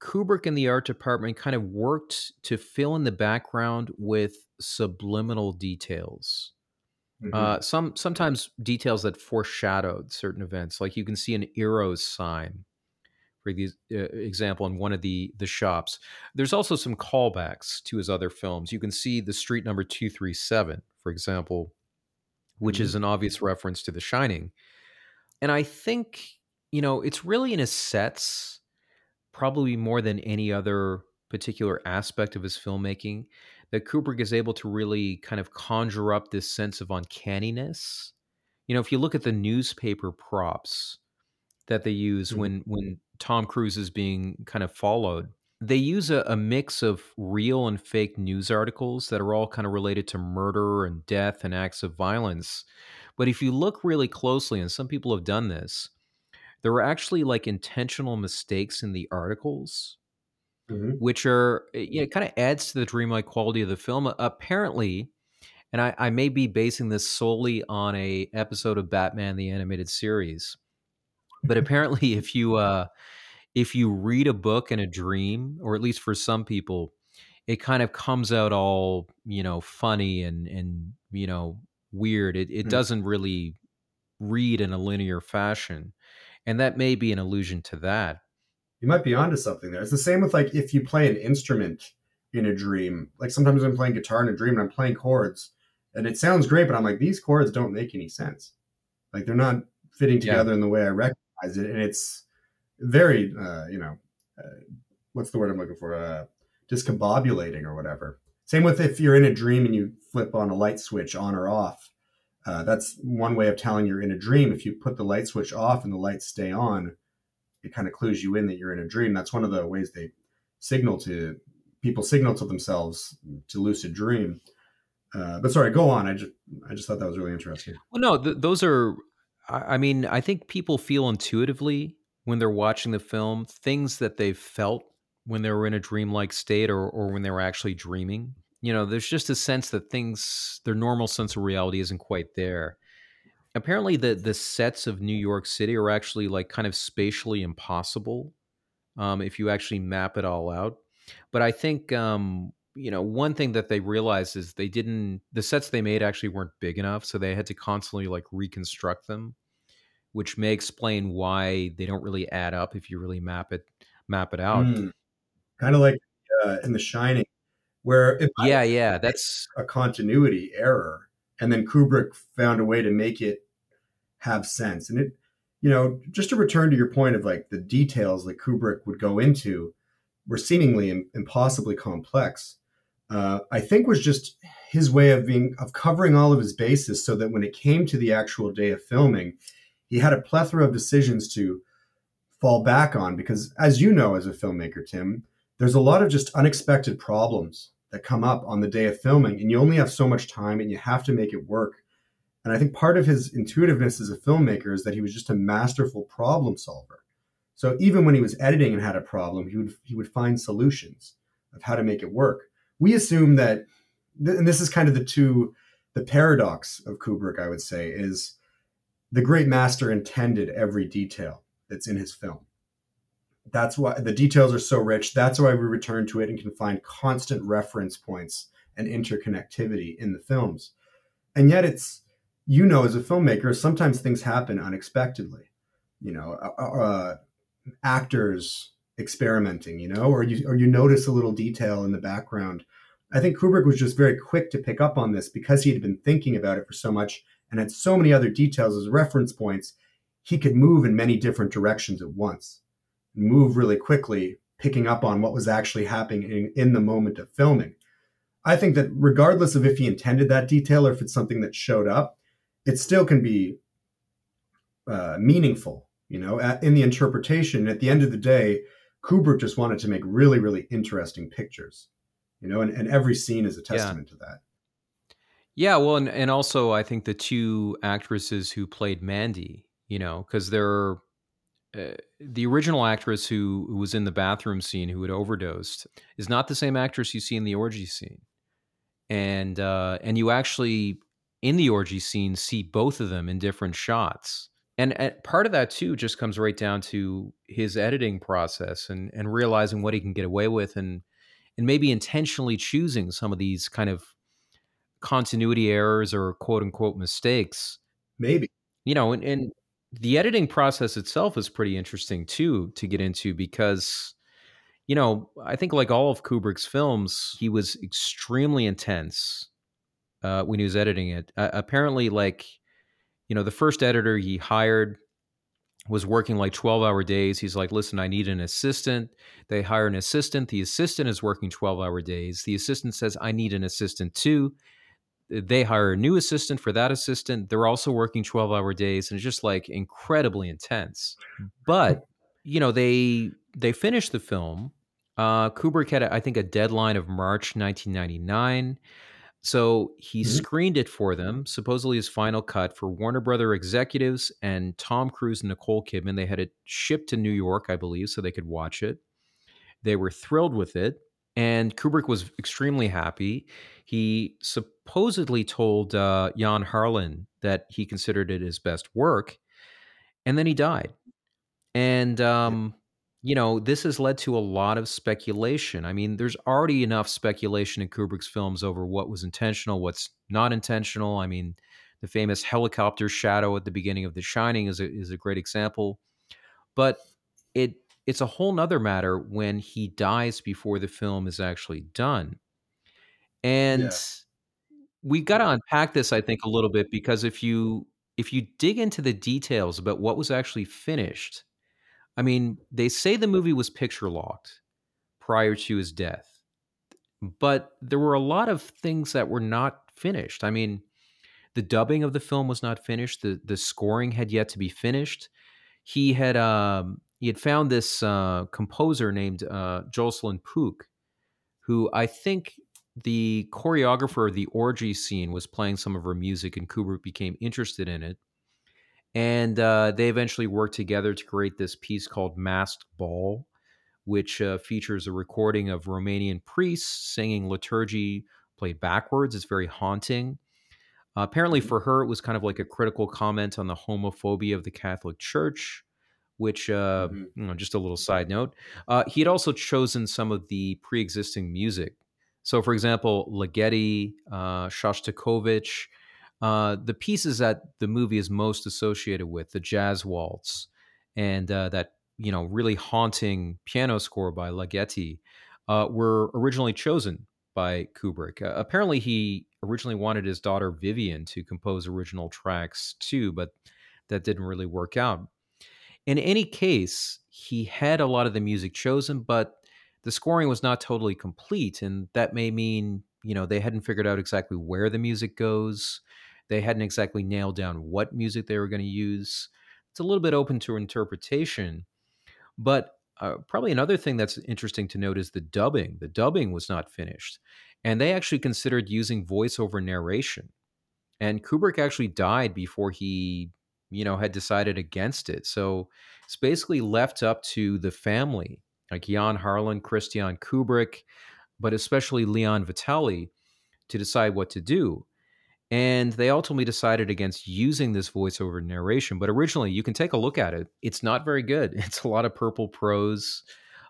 Kubrick and the art department kind of worked to fill in the background with subliminal details. Mhm. Uh, some sometimes details that foreshadowed certain events, like you can see an Eros sign, for uh, example, in one of the the shops. There's also some callbacks to his other films. You can see the street number two three seven, for example, which is an obvious reference to The Shining. And I think you know it's really in his sets, probably more than any other particular aspect of his filmmaking that Kubrick is able to really kind of conjure up this sense of uncanniness. You know, if you look at the newspaper props that they use Mhm. when when Tom Cruise is being kind of followed, they use a, a mix of real and fake news articles that are all kind of related to murder and death and acts of violence. But if you look really closely, and some people have done this, there are actually like intentional mistakes in the articles Mhm. which are eh, yeah, it kind of adds to the dreamlike quality of the film. Apparently, and I, I may be basing this solely on a episode of Batman the Animated Series, but [laughs] apparently, if you uh, if you read a book in a dream, or at least for some people, it kind of comes out all you know funny and and you know weird. It it Hmm. doesn't really read in a linear fashion, and that may be an allusion to that. You might be onto something there. It's the same with like if you play an instrument in a dream. Like sometimes I'm playing guitar in a dream and I'm playing chords and it sounds great, but I'm like, these chords don't make any sense. Like they're not fitting Yeah. together in the way I recognize it. And it's very, uh, you know, uh, what's the word I'm looking for? Uh, discombobulating or whatever. Same with if you're in a dream and you flip on a light switch on or off. Uh, that's one way of telling you're in a dream. If you put the light switch off and the lights stay on, it kind of clues you in that you're in a dream. That's one of the ways they signal to people signal to themselves to lucid dream. Uh, but sorry, go on. I just I just thought that was really interesting. Well, no, th- those are. I I mean, I think people feel intuitively when they're watching the film things that they've felt when they were in a dreamlike state or, or when they were actually dreaming. You know, there's just a sense that things, their normal sense of reality isn't quite there. Apparently, the the sets of New York City are actually like kind of spatially impossible um, if you actually map it all out. But I think um, you know one thing that they realized is they didn't the sets they made actually weren't big enough, so they had to constantly like reconstruct them, which may explain why they don't really add up if you really map it map it out. Mm. Kind of like uh, in The Shining, where if I Yeah, yeah, that's a continuity error, and then Kubrick found a way to make it have sense. And it, you know, just to return to your point of like the details that Kubrick would go into were seemingly im- impossibly complex. Uh, I think was just his way of being of covering all of his bases, so that when it came to the actual day of filming, he had a plethora of decisions to fall back on. Because as you know, as a filmmaker, Tim, there's a lot of just unexpected problems that come up on the day of filming and you only have so much time and you have to make it work and i think part of his intuitiveness as a filmmaker is that he was just a masterful problem solver so even when he was editing and had a problem he would he would find solutions of how to make it work we assume that and this is kind of the two the paradox of kubrick i would say is the great master intended every detail that's in his film that's why the details are so rich. That's why we return to it and can find constant reference points and interconnectivity in the films. And yet, it's, you know, as a filmmaker, sometimes things happen unexpectedly. You know, uh, uh, actors experimenting, you know, or you, or you notice a little detail in the background. I think Kubrick was just very quick to pick up on this because he had been thinking about it for so much and had so many other details as reference points. He could move in many different directions at once, move really quickly, picking up on what was actually happening in, in the moment of filming. I think that regardless of if he intended that detail or if it's something that showed up, it still can be uh, meaningful, you know, at, in the interpretation. At the end of the day, Kubrick just wanted to make really, really interesting pictures, you know, and, and every scene is a testament yeah. to that. Yeah, well, and, and also I think the two actresses who played Mandy, you know, because they're uh, the original actress who, who was in the bathroom scene who had overdosed is not the same actress you see in the orgy scene, and uh, and you actually in the orgy scene see both of them in different shots, and, and part of that too just comes right down to his editing process and and realizing what he can get away with and and maybe intentionally choosing some of these kind of continuity errors or quote unquote mistakes. Maybe. You know, and, and the editing process itself is pretty interesting too to get into because you know, I think like all of Kubrick's films, he was extremely intense uh, when he was editing it. Uh, apparently, like, you know, the first editor he hired was working like 12 hour days. He's like, listen, I need an assistant. They hire an assistant. The assistant is working 12 hour days. The assistant says, I need an assistant too they hire a new assistant for that assistant. They're also working 12 hour days and it's just like incredibly intense. But, you know, they they finished the film. Uh, Kubrick had, I think, a deadline of March 1999. So he mm-hmm. screened it for them, supposedly his final cut for Warner Brother executives and Tom Cruise and Nicole Kidman. They had it shipped to New York, I believe, so they could watch it. They were thrilled with it. And Kubrick was extremely happy. He supposedly told uh, Jan Harlan that he considered it his best work, and then he died. And um, you know, this has led to a lot of speculation. I mean, there's already enough speculation in Kubrick's films over what was intentional, what's not intentional. I mean, the famous helicopter shadow at the beginning of The Shining is a, is a great example. But it it's a whole nother matter when he dies before the film is actually done. And yeah. we got to unpack this, I think, a little bit because if you if you dig into the details about what was actually finished, I mean, they say the movie was picture locked prior to his death, but there were a lot of things that were not finished. I mean, the dubbing of the film was not finished. the The scoring had yet to be finished. He had um, he had found this uh, composer named uh, Jocelyn Pook, who I think the choreographer of the orgy scene was playing some of her music, and Kubrick became interested in it. And uh, they eventually worked together to create this piece called Masked Ball, which uh, features a recording of Romanian priests singing liturgy played backwards. It's very haunting. Apparently, for her, it was kind of like a critical comment on the homophobia of the Catholic Church which uh, mm-hmm. you know, just a little side note, uh, he had also chosen some of the pre-existing music. So, for example, Ligeti, uh, Shostakovich, uh, the pieces that the movie is most associated with, the jazz waltz, and uh, that you know really haunting piano score by Ligeti, uh, were originally chosen by Kubrick. Uh, apparently, he originally wanted his daughter Vivian to compose original tracks too, but that didn't really work out. In any case, he had a lot of the music chosen, but the scoring was not totally complete. And that may mean, you know, they hadn't figured out exactly where the music goes. They hadn't exactly nailed down what music they were going to use. It's a little bit open to interpretation. But uh, probably another thing that's interesting to note is the dubbing. The dubbing was not finished. And they actually considered using voiceover narration. And Kubrick actually died before he you know, had decided against it. So it's basically left up to the family, like Jan Harlan, Christiane Kubrick, but especially Leon Vitali, to decide what to do. And they ultimately decided against using this voiceover narration. But originally, you can take a look at it. It's not very good. [laughs] It's a lot of purple prose.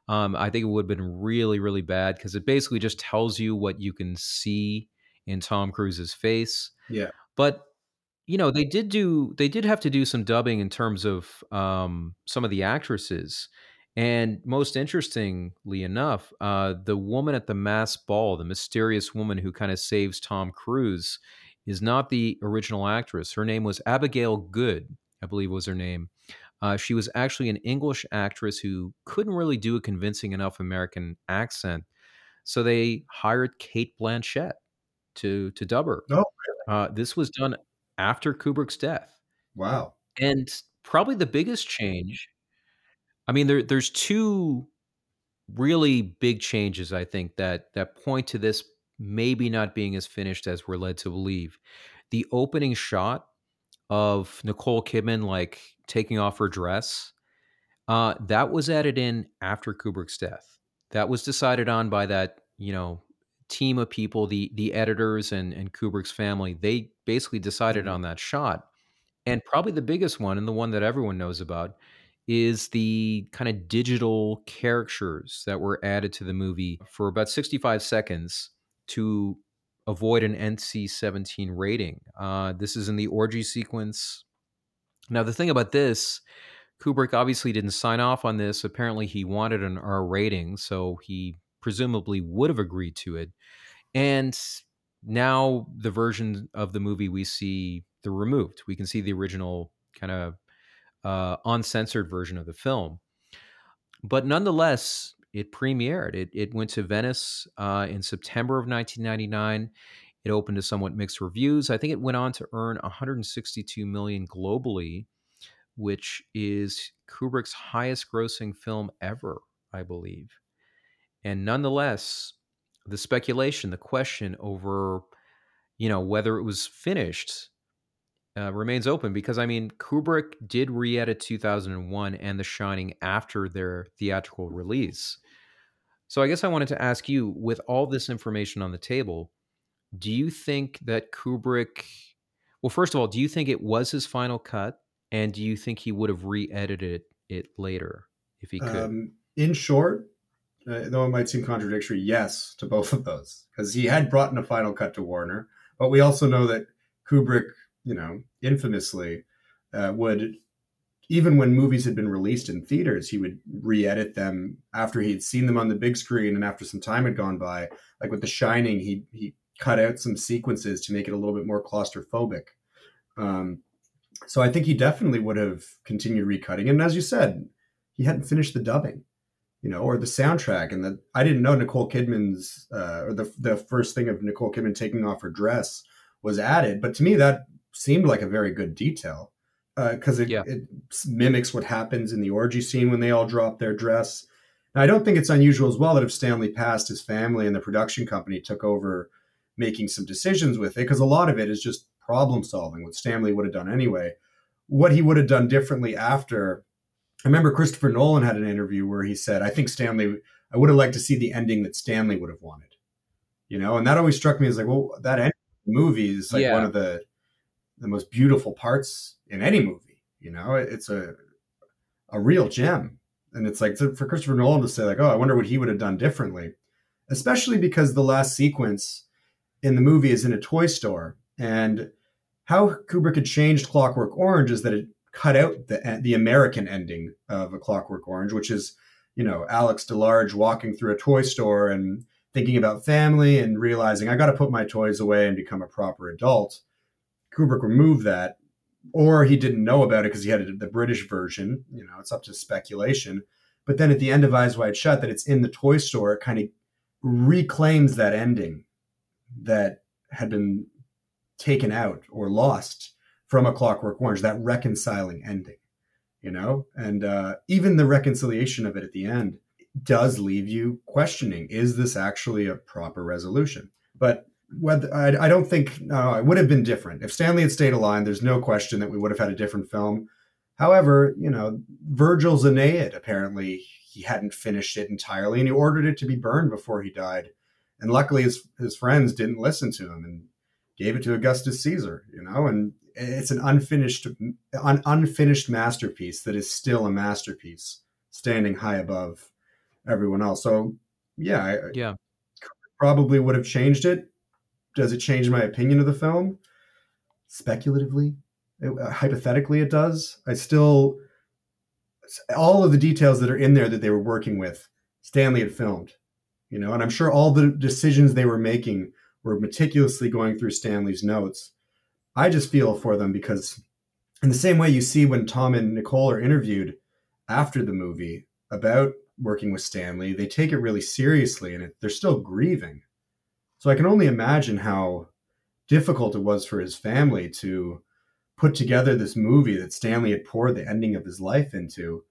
Um, I think it would have been really, really bad because it basically just tells you what you can see in Tom Cruise's face. Yeah. But you know, they did do they did have to do some dubbing in terms of um, some of the actresses. And most interestingly enough, uh, the woman at the mass ball, the mysterious woman who kind of saves Tom Cruise, is not the original actress. Her name was Abigail Good, I believe was her name. Uh, she was actually an English actress who couldn't really do a convincing enough American accent, so they hired Cate Blanchett to to dub her. Oh, Uh, this was done after Kubrick's death, wow. and probably the biggest change. I mean, there there's two really big changes I think that that point to this maybe not being as finished as we're led to believe. The opening shot of Nicole Kidman like taking off her dress, uh, that was added in after Kubrick's death. That was decided on by that you know team of people, the the editors and and Kubrick's family. They basically decided Mhm. on that shot, and probably the biggest one and the one that everyone knows about is the kind of digital characters that were added to the movie for about 65 seconds to avoid an NC 17 rating. Uh, this is in the orgy sequence. Now, the thing about this, Kubrick obviously didn't sign off on this. Apparently, he wanted an R rating, so he presumably would have agreed to it. And now, the version of the movie we see the removed. We can see the original kind of uh, uncensored version of the film. But nonetheless, it premiered. It, it went to Venice uh, in September of 1999. It opened to somewhat mixed reviews. I think it went on to earn 162 million globally, which is Kubrick's highest grossing film ever, I believe. And nonetheless, the speculation, the question over, you know, whether it was finished uh, remains open because I mean Kubrick did re-edit 2001 and The Shining after their theatrical release. So I guess I wanted to ask you, with all this information on the table, do you think that Kubrick? Well, first of all, do you think it was his final cut, and do you think he would have re-edited it later if he could? Um, in short, uh, though it might seem contradictory, yes to both of those because he had brought in a final cut to Warner, but we also know that Kubrick, you know, infamously uh, would even when movies had been released in theaters, he would re-edit them after he had seen them on the big screen and after some time had gone by. Like with The Shining, he he cut out some sequences to make it a little bit more claustrophobic. Um, so I think he definitely would have continued recutting. And as you said, he hadn't finished the dubbing, you know, or the soundtrack. And that I didn't know Nicole Kidman's uh, or the the first thing of Nicole Kidman taking off her dress was added. But to me, that seemed like a very good detail because it, Yeah. it mimics what happens in the orgy scene when they all drop their dress. Now, I don't think it's unusual as well that if Stanley passed, his family and the production company took over making some decisions with it because a lot of it is just problem solving, what Stanley would have done anyway. What he would have done differently after. I remember Christopher Nolan had an interview where he said, I think Stanley, I would have liked to see the ending that Stanley would have wanted. You know, and that always struck me as like, well, that end movie is like Yeah. one of the the most beautiful parts in any movie. You know, It- it's a a real gem, and it's like for Christopher Nolan to say like, "Oh, I wonder what he would have done differently," especially because the last sequence in the movie is in a toy store, and how Kubrick had changed Clockwork Orange is that it cut out the the American ending of A Clockwork Orange, which is you know Alex DeLarge walking through a toy store and thinking about family and realizing I got to put my toys away and become a proper adult. Kubrick removed that, or he didn't know about it because he had the British version. You know, it's up to speculation. But then at the end of Eyes Wide Shut, that it's in the toy store, it kind of reclaims that ending that had been taken out or lost from A Clockwork Orange, that reconciling ending. You know, and uh, even the reconciliation of it at the end does leave you questioning: Is this actually a proper resolution? But whether I, I don't think no, it would have been different if Stanley had stayed alive. There's no question that we would have had a different film. However, you know, Virgil's Aeneid apparently he hadn't finished it entirely, and he ordered it to be burned before he died. And luckily, his his friends didn't listen to him and gave it to Augustus Caesar. You know, and it's an unfinished an unfinished masterpiece that is still a masterpiece, standing high above everyone else. So yeah, I, yeah, probably would have changed it. Does it change my opinion of the film? Speculatively, it, uh, hypothetically, it does. I still all of the details that are in there that they were working with, Stanley had filmed, you know, and I'm sure all the decisions they were making were meticulously going through Stanley's notes. I just feel for them because, in the same way you see when Tom and Nicole are interviewed after the movie about working with Stanley, they take it really seriously and it, they're still grieving. So I can only imagine how difficult it was for his family to put together this movie that Stanley had poured the ending of his life into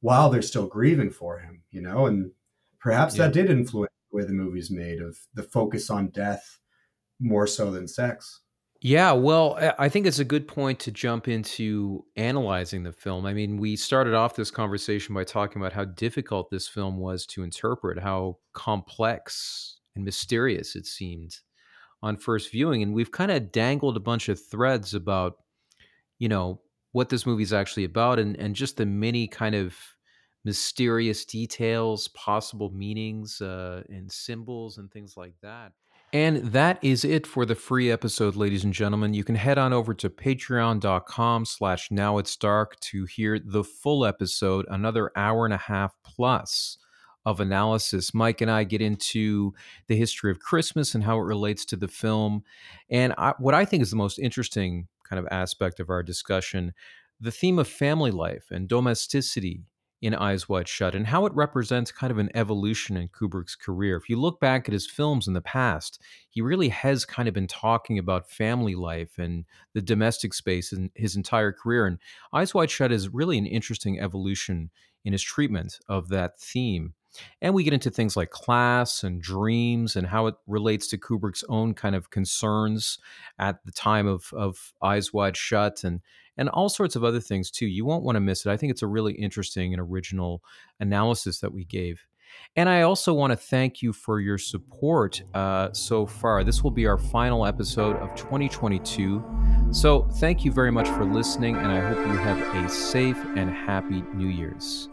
while they're still grieving for him, you know, and perhaps yeah. that did influence way the movie's made of the focus on death more so than sex. Yeah, well, I think it's a good point to jump into analyzing the film. I mean, we started off this conversation by talking about how difficult this film was to interpret, how complex and mysterious it seemed on first viewing. And we've kind of dangled a bunch of threads about, you know, what this movie is actually about and, and just the many kind of mysterious details, possible meanings, uh, and symbols and things like that. And that is it for the free episode, ladies and gentlemen. You can head on over to patreon.com slash now it's dark to hear the full episode, another hour and a half plus of analysis. Mike and I get into the history of Christmas and how it relates to the film. And I, what I think is the most interesting kind of aspect of our discussion the theme of family life and domesticity in Eyes Wide Shut and how it represents kind of an evolution in Kubrick's career. If you look back at his films in the past, he really has kind of been talking about family life and the domestic space in his entire career. And Eyes Wide Shut is really an interesting evolution in his treatment of that theme. And we get into things like class and dreams and how it relates to Kubrick's own kind of concerns at the time of, of Eyes Wide Shut and and all sorts of other things too. You won't want to miss it. I think it's a really interesting and original analysis that we gave. And I also want to thank you for your support uh, so far. This will be our final episode of 2022. So thank you very much for listening, and I hope you have a safe and happy New Year's.